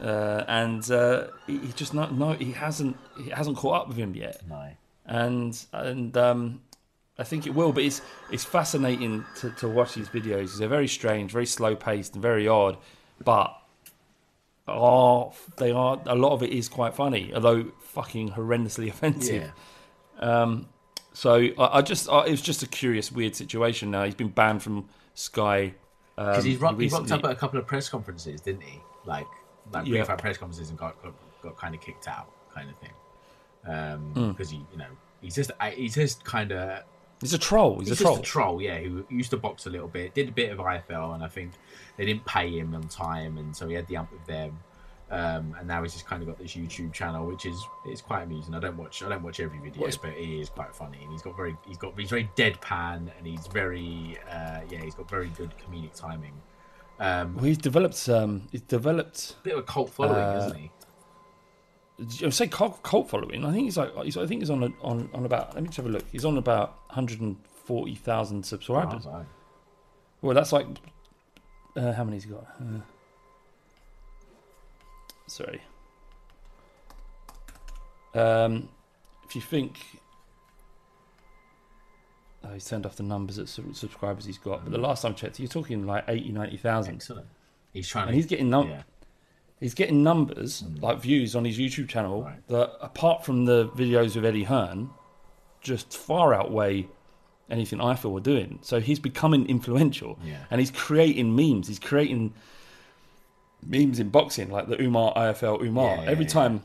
uh, and uh, he, he just not no he hasn't he hasn't caught up with him yet No. and and um, I think it will but it's it's fascinating to, to watch these videos. they're very strange very slow paced and very odd but are they are a lot of it is quite funny although fucking horrendously offensive Yeah. So I, I just I, it was just a curious weird situation now he's been banned from Sky Because um, he's rocked, he rocked up at a couple of press conferences, didn't he? Like, like Yeah. press conferences and got, got got kind of kicked out, kind of thing. Because he, you know, he's just he's just kind of he's a troll he's, he's a troll just a troll, yeah. Who used to box a little bit, did a bit of IFL, and I think they didn't pay him on time, and so he had the ump with them. Um, and now he's just kind of got this YouTube channel, which is it's quite amusing. I don't watch I don't watch every video, but he is quite funny, and he's got very he's got he's very deadpan, and he's very uh, yeah he's got very good comedic timing. Um, well, he's developed um he's developed a bit of a cult following, Uh, isn't he? I say cult, cult following. I think he's like he's, I think he's on a, on on about. Let me just have a look. He's on about 140,000 subscribers. Oh, Well, that's like uh, how many's he got? Uh, sorry. Um, if you think, oh, he's turned off the numbers of subscribers he's got. But the last time I checked, you're talking like 80, 90,000. excellent. He's trying And to. he's getting num- yeah. he's getting numbers like views on his YouTube channel Mm. Right. that, apart from the videos with Eddie Hearn, just far outweigh anything I feel we're doing. So he's becoming influential, Yeah. and he's creating memes. He's creating memes in boxing, like the Umar IFL Umar. Yeah, Every yeah. time,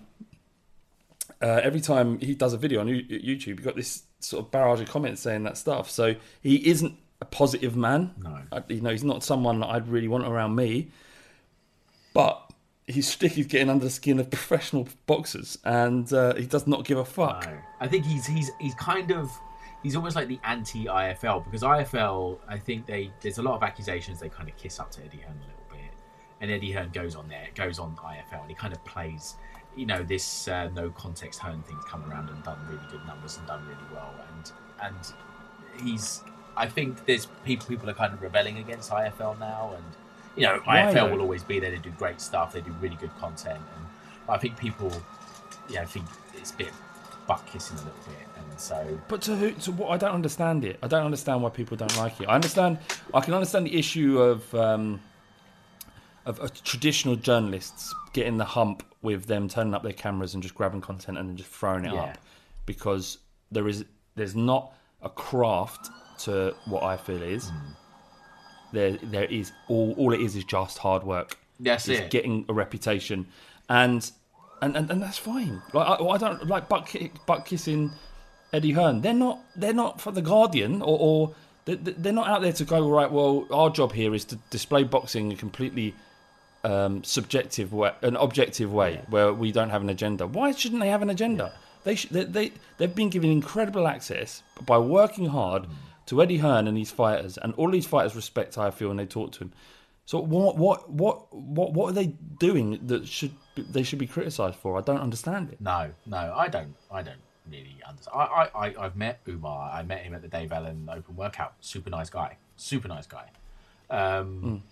uh, every time he does a video on YouTube, you got this sort of barrage of comments saying that stuff. So he isn't a positive man. No. I- you know, he's not someone that I'd really want around me. But his stick is getting under the skin of professional boxers, and uh, he does not give a fuck. No. I think he's he's he's kind of he's almost like the anti IFL because IFL I think they there's a lot of accusations they kind of kiss up to Eddie Hearn a little and Eddie Hearn goes on there goes on IFL and he kind of plays you know this uh, no context Hearn thing's come around and done really good numbers and done really well and and he's I think there's people people are kind of rebelling against IFL now and you know Why, IFL though? will always be there they do great stuff they do really good content and I think people yeah I think it's a bit butt kissing a little bit and so But to who? To what? I don't understand it. I don't understand why people don't like it. I understand. I can understand the issue of um, of, of traditional journalists getting the hump with them turning up their cameras and just grabbing content and then just throwing it Yeah. up, because there is there's not a craft to what IFL is. Mm. There there is all all it is is just hard work. That's It's it. getting a reputation, and and and, and that's fine. Like I, I don't like butt, butt kissing Eddie Hearn. They're not they're not for the Guardian or, or they- they're not out there to go right. Well, our job here is to display boxing completely um, subjective way, an objective way, where we don't have an agenda. Why shouldn't they have an agenda? They, sh- they they they've been given incredible access by working hard to Eddie Hearn and these fighters, and all these fighters respect how I feel when they talk to him. So what what what what what are they doing that should they should be criticised for? I don't understand it. No, no, I don't. I don't really understand. I, I, I, I've met Umar. I met him at the Dave Allen Open Workout. Super nice guy. Super nice guy. Um,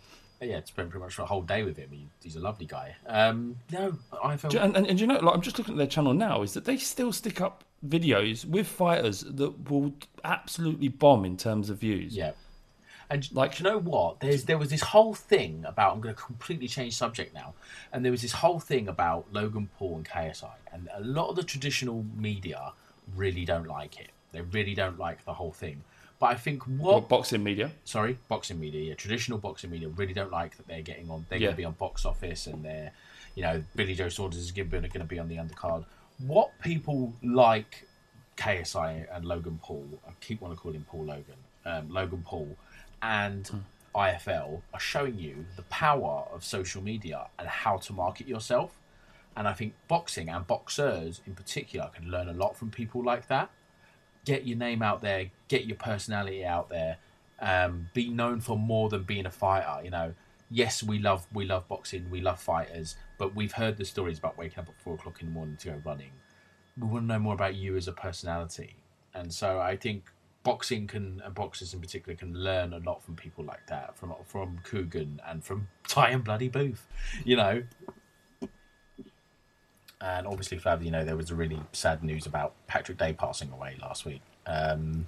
Yeah, spent pretty much a whole day with him. He, he's a lovely guy. Um, no, I felt. And, and, and you know, like I'm just looking at their channel now, is that they still stick up videos with fighters that will absolutely bomb in terms of views. Yeah. And Like- like, you know what? There's there was this whole thing about. I'm going to completely change subject now. And there was this whole thing about Logan Paul and KSI, and a lot of the traditional media really don't like it. They really don't like the whole thing. But I think what boxing media. sorry, boxing media, yeah, traditional boxing media really don't like that they're getting on. They're Yeah. going to be on box office, and they're, you know, Billy Joe Saunders is going to be on the undercard. What people like KSI and Logan Paul, I keep want to call him Paul Logan, um, Logan Paul, and IFL are showing you the power of social media and how to market yourself. And I think boxing and boxers in particular can learn a lot from people like that get your name out there, get your personality out there, um, be known for more than being a fighter. You know, yes, we love we love boxing, we love fighters, but we've heard the stories about waking up at four o'clock in the morning to go running. We want to know more about you as a personality, and so I think boxing can and boxers in particular can learn a lot from people like that, from from Kugan and from Tyan Bloody Booth. You know, and obviously, Flav, you know, there was a really sad news about Patrick Day passing away last week. Um,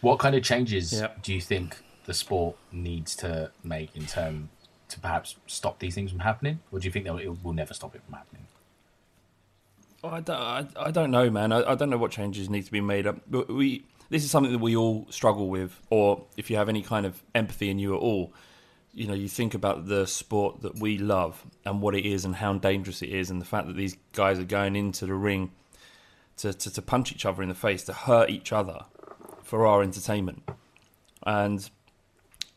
what kind of changes Yeah. do you think the sport needs to make in term to perhaps stop these things from happening, or do you think that it will never stop it from happening? I don't, I, I don't know, man. I, I don't know what changes need to be made up. But we this is something that we all struggle with, or if you have any kind of empathy in you at all, you know, you think about the sport that we love and what it is and how dangerous it is, and the fact that these guys are going into the ring to, to, to punch each other in the face, to hurt each other for our entertainment. And,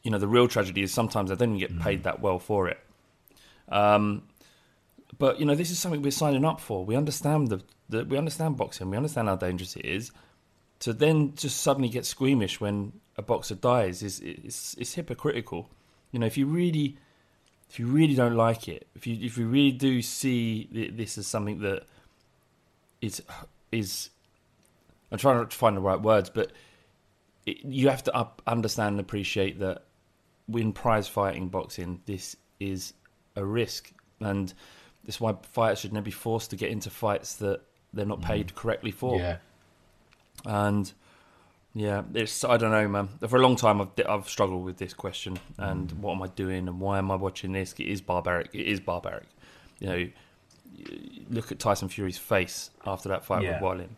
you know, the real tragedy is sometimes they don't even get paid that well for it. Um, but you know, this is something we're signing up for. We understand the, the we understand boxing. We understand how dangerous it is. To then just suddenly get squeamish when a boxer dies is it's, it's hypocritical. You know, if you really if you really don't like it, if you if you really do see this as something that is is I'm trying to find the right words, but it, you have to up, understand and appreciate that in prize fighting boxing, this is a risk, and this is why fighters should never be forced to get into fights that they're not paid mm. correctly for. Yeah, And yeah, it's I don't know, man. For a long time, I've I've struggled with this question and what am I doing and why am I watching this? It is barbaric. It is barbaric. You know, look at Tyson Fury's face after that fight Yeah. with Wallin.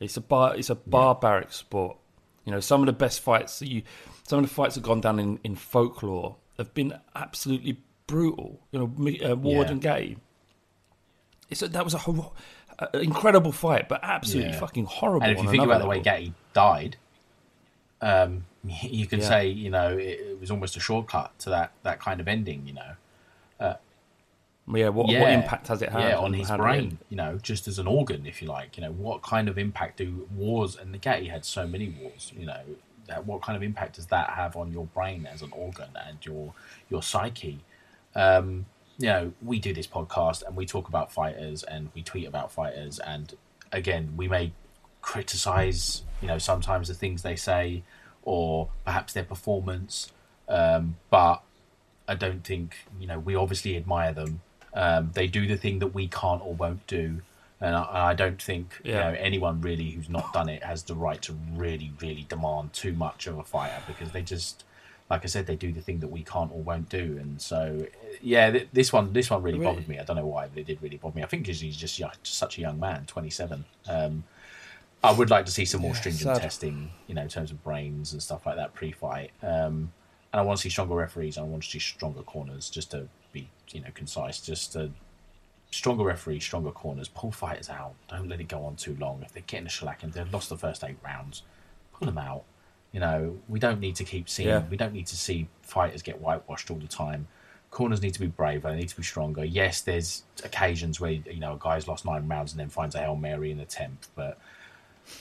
It's a bar. It's a barbaric sport. You know, some of the best fights that you, some of the fights that have gone down in, in folklore have been absolutely brutal. You know, uh, Ward Yeah. and Gatti. It's a, that was a hor- a- incredible fight, but absolutely Yeah. fucking horrible. And if you think about the way level. Gatti died, um, you can Yeah. say you know it, it was almost a shortcut to that that kind of ending. You know, yeah, what, what impact has it had? Yeah, on his how did it brain. You know, just as an organ, if you like. You know, what kind of impact do wars? And the Gatti had so many wars. You know, that what kind of impact does that have on your brain as an organ and your your psyche? Um, you know, we do this podcast and we talk about fighters and we tweet about fighters, and again, we may criticize. You know, sometimes the things they say or perhaps their performance, um, but I don't think you know we obviously admire them. Um, they do the thing that we can't or won't do, and I, I don't think you know anyone really who's not done it has the right to really, really demand too much of a fighter because they just, like I said, they do the thing that we can't or won't do, and so yeah, th- this one, this one really Really? bothered me. I don't know why, but it did really bother me. I think because he's just, just such a young man, twenty seven. Um, I would like to see some more Yeah, stringent sad. testing, you know, in terms of brains and stuff like that pre-fight. Um, and I want to see stronger referees. and I want to see stronger corners, just to be, you know, concise. Just to stronger referees, stronger corners. Pull fighters out. Don't let it go on too long. If they're getting a shellacking, they've lost the first eight rounds. Pull them out. You know, we don't need to keep seeing. Yeah. We don't need to see fighters get whitewashed all the time. Corners need to be braver. They need to be stronger. Yes, there's occasions where you know a guy's lost nine rounds and then finds a hail mary in the tenth, but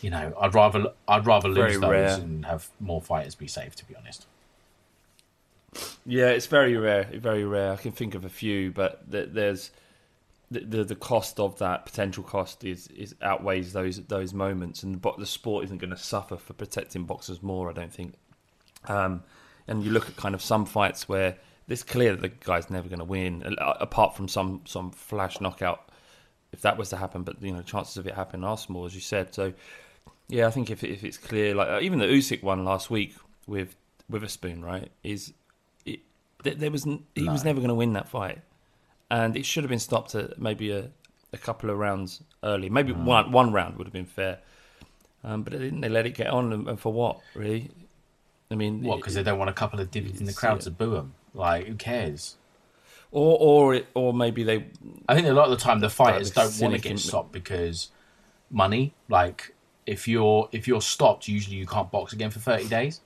you know, I'd rather I'd rather lose Very those rare. and have more fighters be safe. To be honest. Yeah, it's very rare. Very rare. I can think of a few, but th- there's the, the the cost of that potential cost is is outweighs those those moments, and but the sport isn't going to suffer for protecting boxers more. I don't think. Um, and you look at kind of some fights where it's clear that the guy's never going to win, apart from some some flash knockout. If that was to happen, but you know, chances of it happening are small, as you said. So, yeah, I think if if it's clear, like even the Usyk one last week with Witherspoon, right, is it, there, was he was never going to win that fight, and it should have been stopped at maybe a, a couple of rounds early. Maybe one one round would have been fair, um, but they didn't. They let it get on, and, and for what really? I mean, What? Because they don't want a couple of divvies in the crowd yeah. to boo them. Like, who cares? Or or it, or maybe they I think a lot of the time the fighters don't want to get stopped because money. Like, if you're if you're stopped, usually you can't box again for thirty days.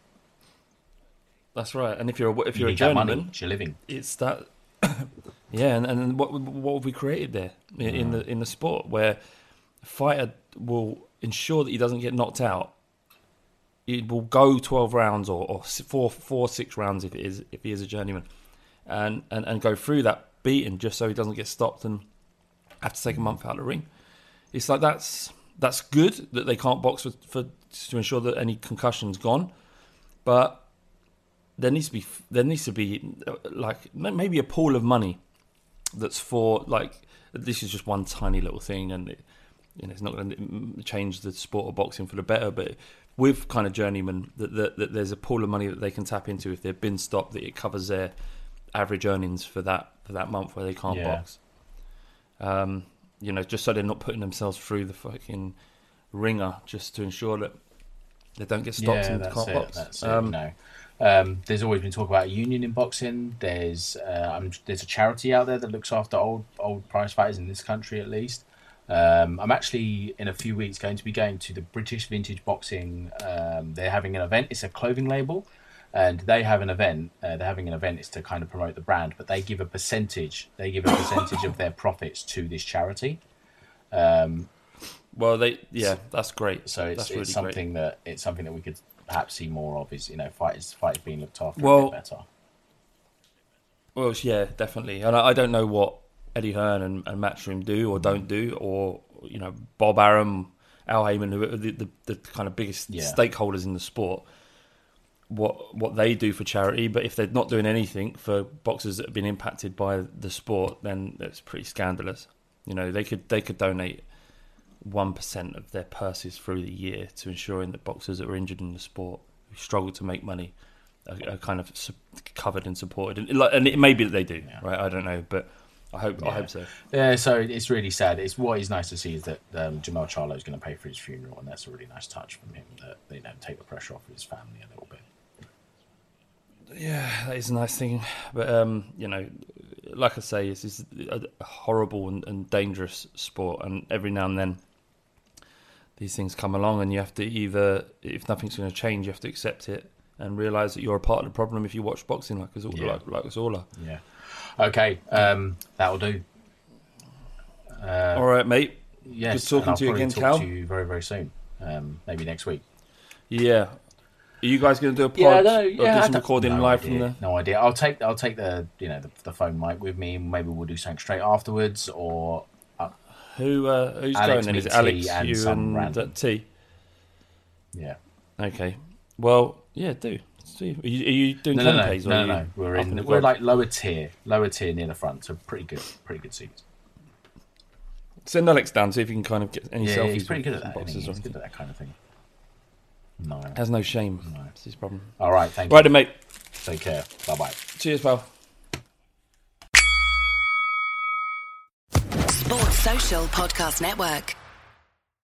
That's right. And if you're a, if You you're a journeyman, It's your living. it's that. yeah, and, and what what have we created there in, in the in the sport where a fighter will ensure that he doesn't get knocked out. It will go twelve rounds or, or four four six rounds if it is if he is a journeyman, and, and and go through that beating just so he doesn't get stopped and have to take a mm. month out of the ring. It's like that's that's good that they can't box for, for to ensure that any concussion's gone, but there needs to be there needs to be like maybe a pool of money that's for like this is just one tiny little thing and it, you know it's not going to change the sport of boxing for the better but with kind of journeyman that, that, that there's a pool of money that they can tap into if they've been stopped that it covers their average earnings for that for that month where they can't Yeah. box um you know just so they're not putting themselves through the fucking ringer just to ensure that they don't get stopped yeah, and that's can't it. box um, know, um, there's always been talk about a union in boxing. There's uh, there's a charity out there that looks after old old prize fighters in this country at least. Um, I'm actually in a few weeks going to be going to the British Vintage Boxing. Um, they're having an event. It's a clothing label, and they have an event. Uh, they're having an event. It's to kind of promote the brand, but they give a percentage. They give a percentage of their profits to this charity. Um, Well, they yeah, that's great. so it's, that's really it's something that it's something that we could perhaps see more of. Is you know fighters fighters being looked after Well- better. Well, yeah, definitely. And I, I don't know what Eddie Hearn and, and Matchroom do or don't do, or you know Bob Arum, Al Haymon, who are the, the, the kind of biggest Yeah. stakeholders in the sport. What what they do for charity, but if they're not doing anything for boxers that have been impacted by the sport, then that's pretty scandalous. You know, they could they could donate one percent of their purses through the year to ensuring that boxers that are injured in the sport who struggle to make money are, are kind of su- covered and supported. And, like, and it may be that they do, right? I don't know, but I hope I hope so. Yeah, so it's really sad. It's what is nice to see is that um, Jermall Charlo is going to pay for his funeral, and that's a really nice touch from him. That they you know take the pressure off of his family a little bit. Yeah, that is a nice thing, but um, you know, like I say, this is a horrible and, and dangerous sport, and every now and then these things come along, and you have to either, if nothing's going to change, you have to accept it and realize that you're a part of the problem if you watch boxing like us all, Yeah. like, like us all are. Yeah. Okay, um, that'll do. all right, mate. Yes, Good talking to you again, talk Cal. To you very very soon. Um, maybe next week. Yeah. Are you guys going to do a pod Yeah, I don't, or yeah, do I some recording no live idea, from the? No idea. I'll take I'll take the you know the, the phone mic with me. Maybe we'll do something straight afterwards, or uh, Who uh, who's Alex, going then? me, Is it Alex, and you, some and random. T? yeah. Okay. Well, yeah, do. See, are you, are you doing No, no, no, canapes or no, no. We're in. We're like lower tier, lower tier near the front. So pretty good, pretty good seats. Send Alex down, see if you can kind of get any Yeah, selfies. he's pretty good at some that. isn't boxes He's good at that kind of thing. No. Has no shame. That's his problem. All right. Thank Right, you. then, mate. Take care. Bye bye. Cheers, pal. Sports Social Podcast Network.